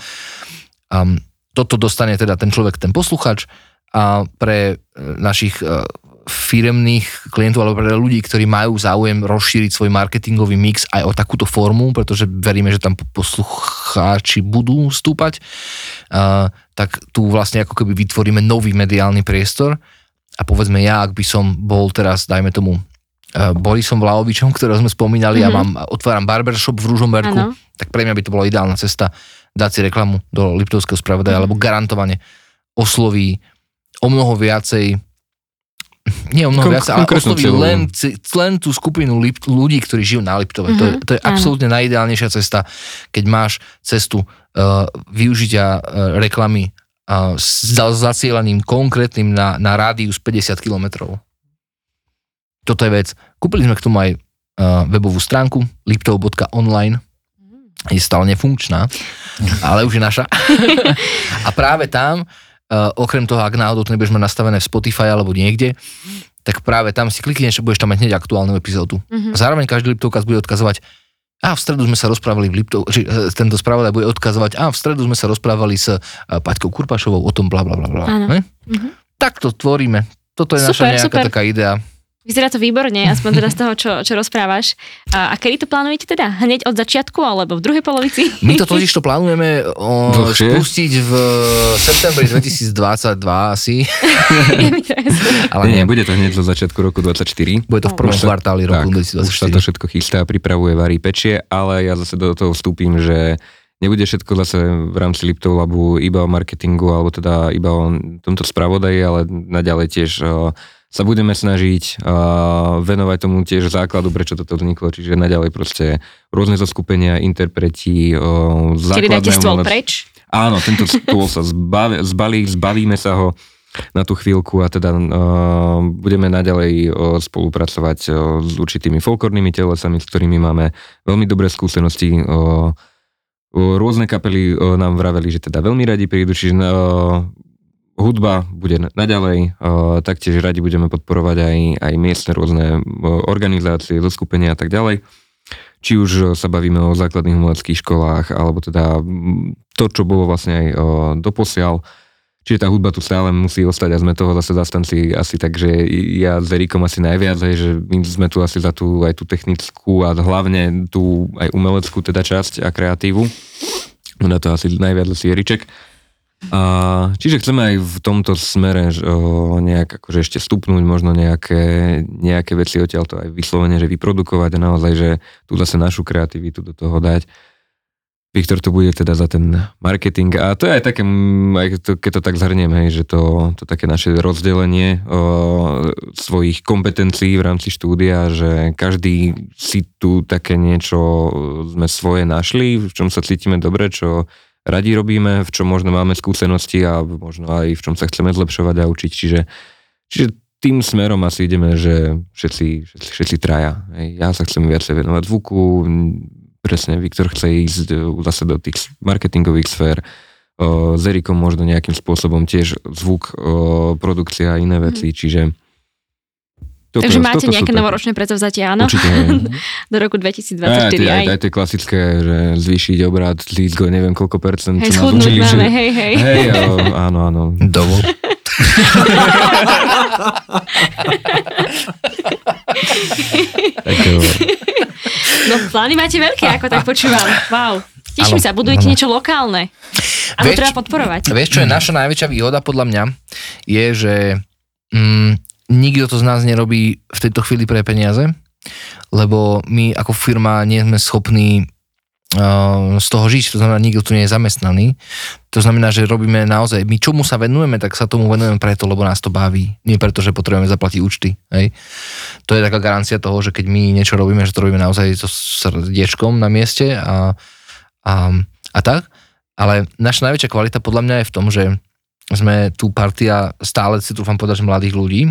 Um, toto dostane teda ten človek, ten posluchač a pre e, našich e, firemných klientov alebo pre ľudí, ktorí majú záujem rozšíriť svoj marketingový mix aj o takúto formu, pretože veríme, že tam poslucháči budú stúpať, tak tu vlastne ako keby vytvoríme nový mediálny priestor a povedzme ja, ak by som bol teraz, dajme tomu, uh, Borisom Vlaovičom, (laughs) ktorého sme spomínali, mm-hmm. ja mám, otváram barbershop v Ružomberku, Áno. tak pre mňa by to bola ideálna cesta dať si reklamu do Liptovského spravodaja, mm-hmm. lebo garantovane osloví o mnoho viacej nie o mnoho Kon- viacej, ale osloví len, len tú skupinu lip, ľudí, ktorí žijú na Liptove. Mm-hmm. To, je, to je absolútne najideálnejšia cesta, keď máš cestu uh, využitia uh, reklamy s za- zacielaním konkrétnym na, na rádius 50 km. Toto je vec. Kúpili sme k tomu aj webovú stránku liptov.online je stále nefunkčná, ale už je naša. (laughs) a práve tam, okrem toho, ak náhodou to nebudeš mať nastavené v Spotify alebo niekde, tak práve tam si klikneš a budeš tam mať hneď aktuálnu epizódu. Mhm. A zároveň každý Liptovkaz bude odkazovať a v stredu sme sa rozprávali v Liptov, či e, tento spravodaj bude odkazovať, a v stredu sme sa rozprávali s e, Paťkou Kurpašovou o tom bla bla bla bla. Áno. Ne? Mhm. Tak to tvoríme. Toto je naša Super, nejaká super. taká idea. Vyzerá to výborne, aspoň teda z toho, čo, čo rozprávaš. A, a kedy to plánujete teda? Hneď od začiatku alebo v druhej polovici? My to totiž to plánujeme o, Dlhšie? spustiť v septembri 2022 asi, ale Nie, nie, bude to hneď zo začiatku roku 24. bude to v prvom kvartáli Tak, roku už sa to 2024. všetko chystá, pripravuje, varí, pečie, ale ja zase do toho vstúpim, že nebude všetko zase v rámci Liptov Labu iba o marketingu alebo teda iba o tomto spravodaji, ale naďalej tiež sa budeme snažiť uh, venovať tomu tiež základu, prečo toto vzniklo, čiže naďalej proste rôzne zoskupenia, interpreti, uh, Kedy dáte stôl preč? Áno, tento stôl sa zbaví, zbalí, zbavíme sa ho na tú chvíľku a teda uh, budeme naďalej uh, spolupracovať uh, s určitými folklórnymi telesami, s ktorými máme veľmi dobré skúsenosti. Uh, rôzne kapely uh, nám vraveli, že teda veľmi radi prídu, čiže uh, hudba bude naďalej, taktiež radi budeme podporovať aj, aj miestne rôzne organizácie, zoskupenia a tak ďalej. Či už sa bavíme o základných umeleckých školách, alebo teda to, čo bolo vlastne aj doposiaľ. Čiže tá hudba tu stále musí ostať a sme toho zase zastanci asi tak, že ja s Erikom asi najviac, že my sme tu asi za tú aj tú technickú a hlavne tú aj umeleckú teda časť a kreatívu. Na to asi najviac asi Eriček. A, čiže chceme aj v tomto smere o, nejak akože ešte stupnúť možno nejaké, nejaké veci odtiaľ to aj vyslovene, že vyprodukovať a naozaj, že tu zase našu kreativitu do toho dať. Viktor to bude teda za ten marketing a to je aj také, aj to, keď to tak zhrniem, hej, že to, to také naše rozdelenie o, svojich kompetencií v rámci štúdia, že každý si tu také niečo sme svoje našli, v čom sa cítime dobre, čo radi robíme, v čom možno máme skúsenosti a možno aj v čom sa chceme zlepšovať a učiť. Čiže, čiže tým smerom asi ideme, že všetci, všetci, všetci traja. Ja sa chcem viacej venovať zvuku, presne Viktor chce ísť zase do tých marketingových sfér, s Erikom možno nejakým spôsobom tiež zvuk, produkcia a iné veci, mm. čiže toto, Takže máte toto nejaké novoročné predsavzatia, áno? Určite. (laughs) Do roku 2024 aj. Aj, aj, aj tie klasické, že zvýšiť obrad, zísť go neviem koľko percent, hej, učili. Máme, že... hej, hej. Hej, áno, áno. Dovol. no plány máte veľké, ako tak počúvam. Wow. Teším sa, budujete niečo lokálne. A to treba podporovať. Vieš, čo je naša najväčšia výhoda podľa mňa? Je, že mm, nikto to z nás nerobí v tejto chvíli pre peniaze, lebo my ako firma nie sme schopní uh, z toho žiť, to znamená, nikto tu nie je zamestnaný. To znamená, že robíme naozaj, my čomu sa venujeme, tak sa tomu venujeme preto, lebo nás to baví. Nie preto, že potrebujeme zaplatiť účty. Hej. To je taká garancia toho, že keď my niečo robíme, že to robíme naozaj so srdiečkom na mieste a, a, a tak. Ale naša najväčšia kvalita podľa mňa je v tom, že sme tu partia stále si trúfam povedať, že mladých ľudí,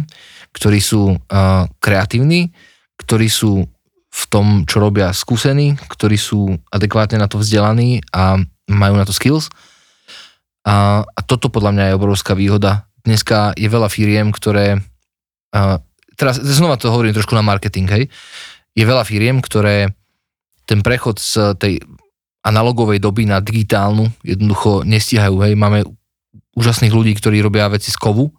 ktorí sú uh, kreatívni, ktorí sú v tom, čo robia skúsení, ktorí sú adekvátne na to vzdelaní a majú na to skills. A, a toto podľa mňa je obrovská výhoda. Dneska je veľa firiem, ktoré, uh, teraz znova to hovorím trošku na marketing, hej, je veľa firiem, ktoré ten prechod z tej analogovej doby na digitálnu jednoducho nestíhajú, hej, máme úžasných ľudí, ktorí robia veci z kovu,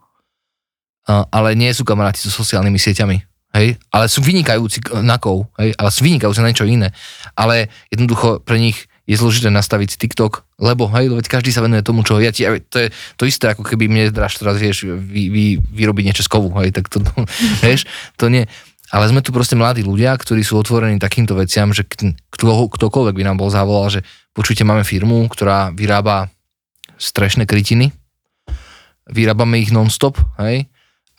ale nie sú kamaráti so sociálnymi sieťami. Hej, ale sú vynikajúci na kov, hej, ale sú vynikajúci na niečo iné. Ale jednoducho pre nich je zložité nastaviť TikTok, lebo hej, veď každý sa venuje tomu, čo ja ti, to je to isté, ako keby mne dráš teraz, vieš, vy, vy, vyrobiť niečo z kovu, hej, tak to, to (laughs) vieš, to nie. Ale sme tu proste mladí ľudia, ktorí sú otvorení takýmto veciam, že kto, ktokoľvek by nám bol zavolal, že počujte, máme firmu, ktorá vyrába strešné krytiny, vyrábame ich non-stop, hej,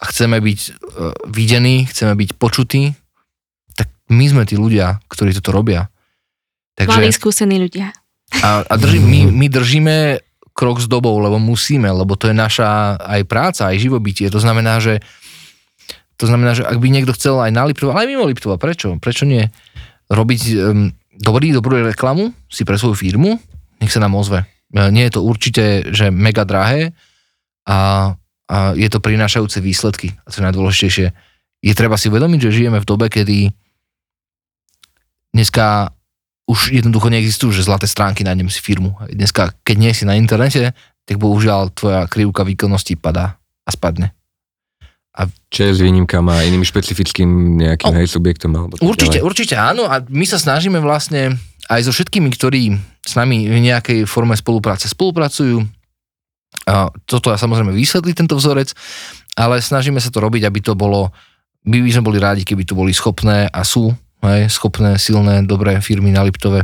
a chceme byť uh, videní, chceme byť počutí, tak my sme tí ľudia, ktorí toto robia. Takže, Mali skúsení ľudia. A, a drží, (laughs) my, my držíme krok s dobou, lebo musíme, lebo to je naša aj práca, aj živobytie. To znamená, že to znamená, že ak by niekto chcel aj na Liptova, ale aj mimo Liptova, prečo? Prečo nie? Robiť um, dobrý, dobrú reklamu si pre svoju firmu, nech sa nám ozve. E, nie je to určite, že mega drahé, a, a je to prinášajúce výsledky. A to je najdôležitejšie. Je treba si uvedomiť, že žijeme v dobe, kedy dneska už jednoducho neexistujú, že zlaté stránky nájdem si firmu. Dneska, keď nie si na internete, tak bohužiaľ tvoja krivka výkonnosti padá a spadne. A čo je s výnimkami a iným špecifickým nejakým oh, subjektom? Alebo určite, ďalej. určite áno a my sa snažíme vlastne aj so všetkými, ktorí s nami v nejakej forme spolupráce spolupracujú, toto je samozrejme vysvetliť tento vzorec, ale snažíme sa to robiť, aby to bolo, my by sme boli rádi, keby tu boli schopné a sú hej, schopné, silné, dobré firmy na Liptove,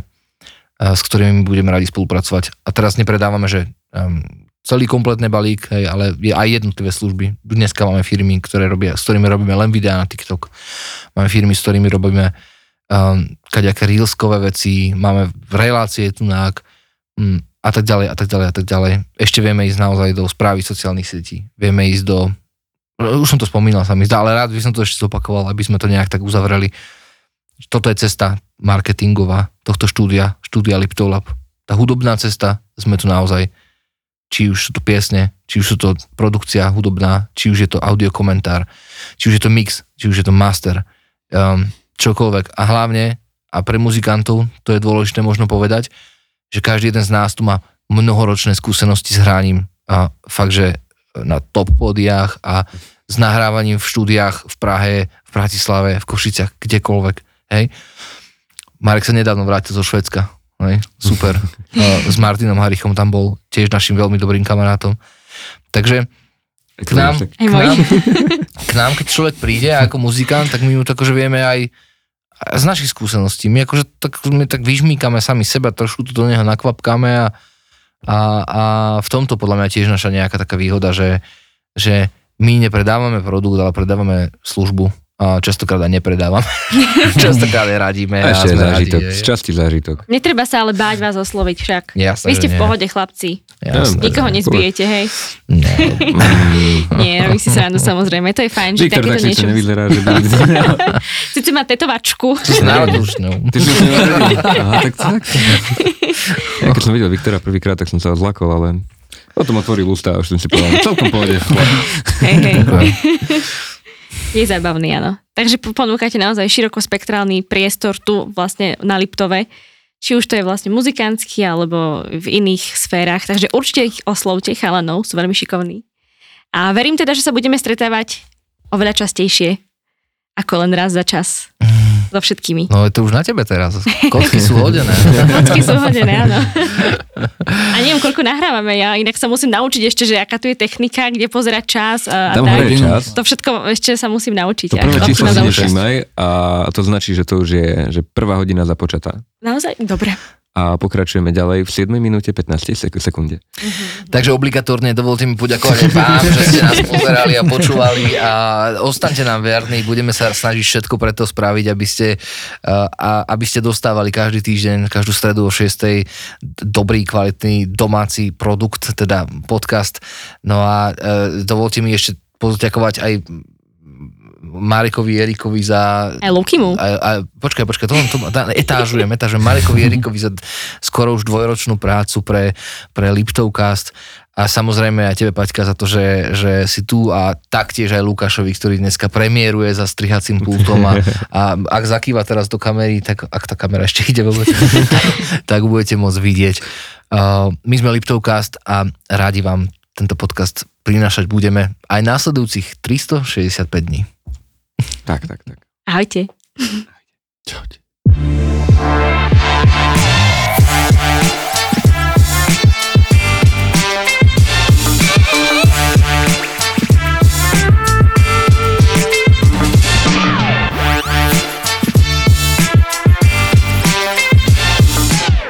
s ktorými budeme radi spolupracovať. A teraz nepredávame, že um, celý kompletný balík, hej, ale je aj jednotlivé služby. Dneska máme firmy, ktoré robia, s ktorými robíme len videá na TikTok. Máme firmy, s ktorými robíme um, kaďaké reelskové veci, máme relácie tunák um, a tak ďalej a tak ďalej a tak ďalej. Ešte vieme ísť naozaj do správy sociálnych sietí. Vieme ísť do už som to spomínal sa mi zdá, ale rád by som to ešte zopakoval, aby sme to nejak tak uzavreli. Toto je cesta marketingová tohto štúdia, štúdia Liptov Lab. Tá hudobná cesta, sme tu naozaj, či už sú to piesne, či už sú to produkcia hudobná, či už je to audio komentár, či už je to mix, či už je to master, um, čokoľvek. A hlavne, a pre muzikantov, to je dôležité možno povedať, že každý jeden z nás tu má mnohoročné skúsenosti s hraním a fakt, že na top pódiách a s nahrávaním v štúdiách v Prahe, v Bratislave, v Košiciach, kdekoľvek. Hej. Marek sa nedávno vrátil zo Švedska. Hej. Super. (laughs) S Martinom Harichom tam bol tiež našim veľmi dobrým kamarátom. Takže k nám, k, nám, (laughs) k nám, keď človek príde ako muzikant, tak my mu to akože vieme aj z našich skúseností. My akože tak, my tak vyžmýkame sami seba, trošku to do neho nakvapkáme a, a, a v tomto podľa mňa tiež naša nejaká taká výhoda, že, že my nepredávame produkt, ale predávame službu a častokrát aj nepredávam. (laughs) častokrát aj radíme. A ešte zážitok, radi, z časti zážitok. Netreba sa ale báť vás osloviť však. Jasne, Vy ste v nie. pohode, chlapci. Jasne, Nikoho nezbijete, hej? (laughs) Nie. Nie, robí si srandu samozrejme, to je fajn, že Viktor, tak takéto si niečo... to nevyzerá, že by... (laughs) Sice má tetovačku. Ty si to nevedel. Aha, tak tak. Ja keď som videl Viktora prvýkrát, tak som sa zlakol, ale potom otvoril ústa a už som si povedal, celkom pohode. Hej, hej. Je zabavný, áno. Takže ponúkate naozaj širokospektrálny priestor tu vlastne na Liptove. Či už to je vlastne muzikantský, alebo v iných sférach. Takže určite ich oslovte, chalanov, sú veľmi šikovní. A verím teda, že sa budeme stretávať oveľa častejšie, ako len raz za čas. So všetkými. No je to už na tebe teraz. Kotky sú hodené. (laughs) Kocky sú hodené, áno. A neviem, koľko nahrávame. Ja inak sa musím naučiť ešte, že aká tu je technika, kde pozerať čas a, Tam tak. čas. To všetko ešte sa musím naučiť. To prvé číslo si a to značí, že to už je že prvá hodina započatá. Naozaj? Dobre. A pokračujeme ďalej v 7 minúte 15 sek- sekunde. Takže obligatórne dovolte mi poďakovať vám, že ste nás pozerali a počúvali a ostaňte nám verní, budeme sa snažiť všetko pre to spraviť, aby ste, uh, a, aby ste dostávali každý týždeň, každú stredu o 6. dobrý, kvalitný domáci produkt, teda podcast. No a uh, dovolte mi ešte poďakovať aj Marekovi Erikovi za Aj Lukimu. a, a, počkaj, počkaj, to, to etážujem, etážujem Marekovi Erikovi za skoro už dvojročnú prácu pre, pre Liptovcast a samozrejme aj tebe, Paťka, za to, že, že si tu a taktiež aj Lukášovi, ktorý dneska premiéruje za strihacím pultom a, a ak zakýva teraz do kamery, tak ak tá kamera ešte ide vôbec, (laughs) tak budete môcť vidieť. Uh, my sme Liptovcast a rádi vám tento podcast prinášať budeme aj následujúcich 365 dní. Tak, tak, tak. Ahojte. Čaute.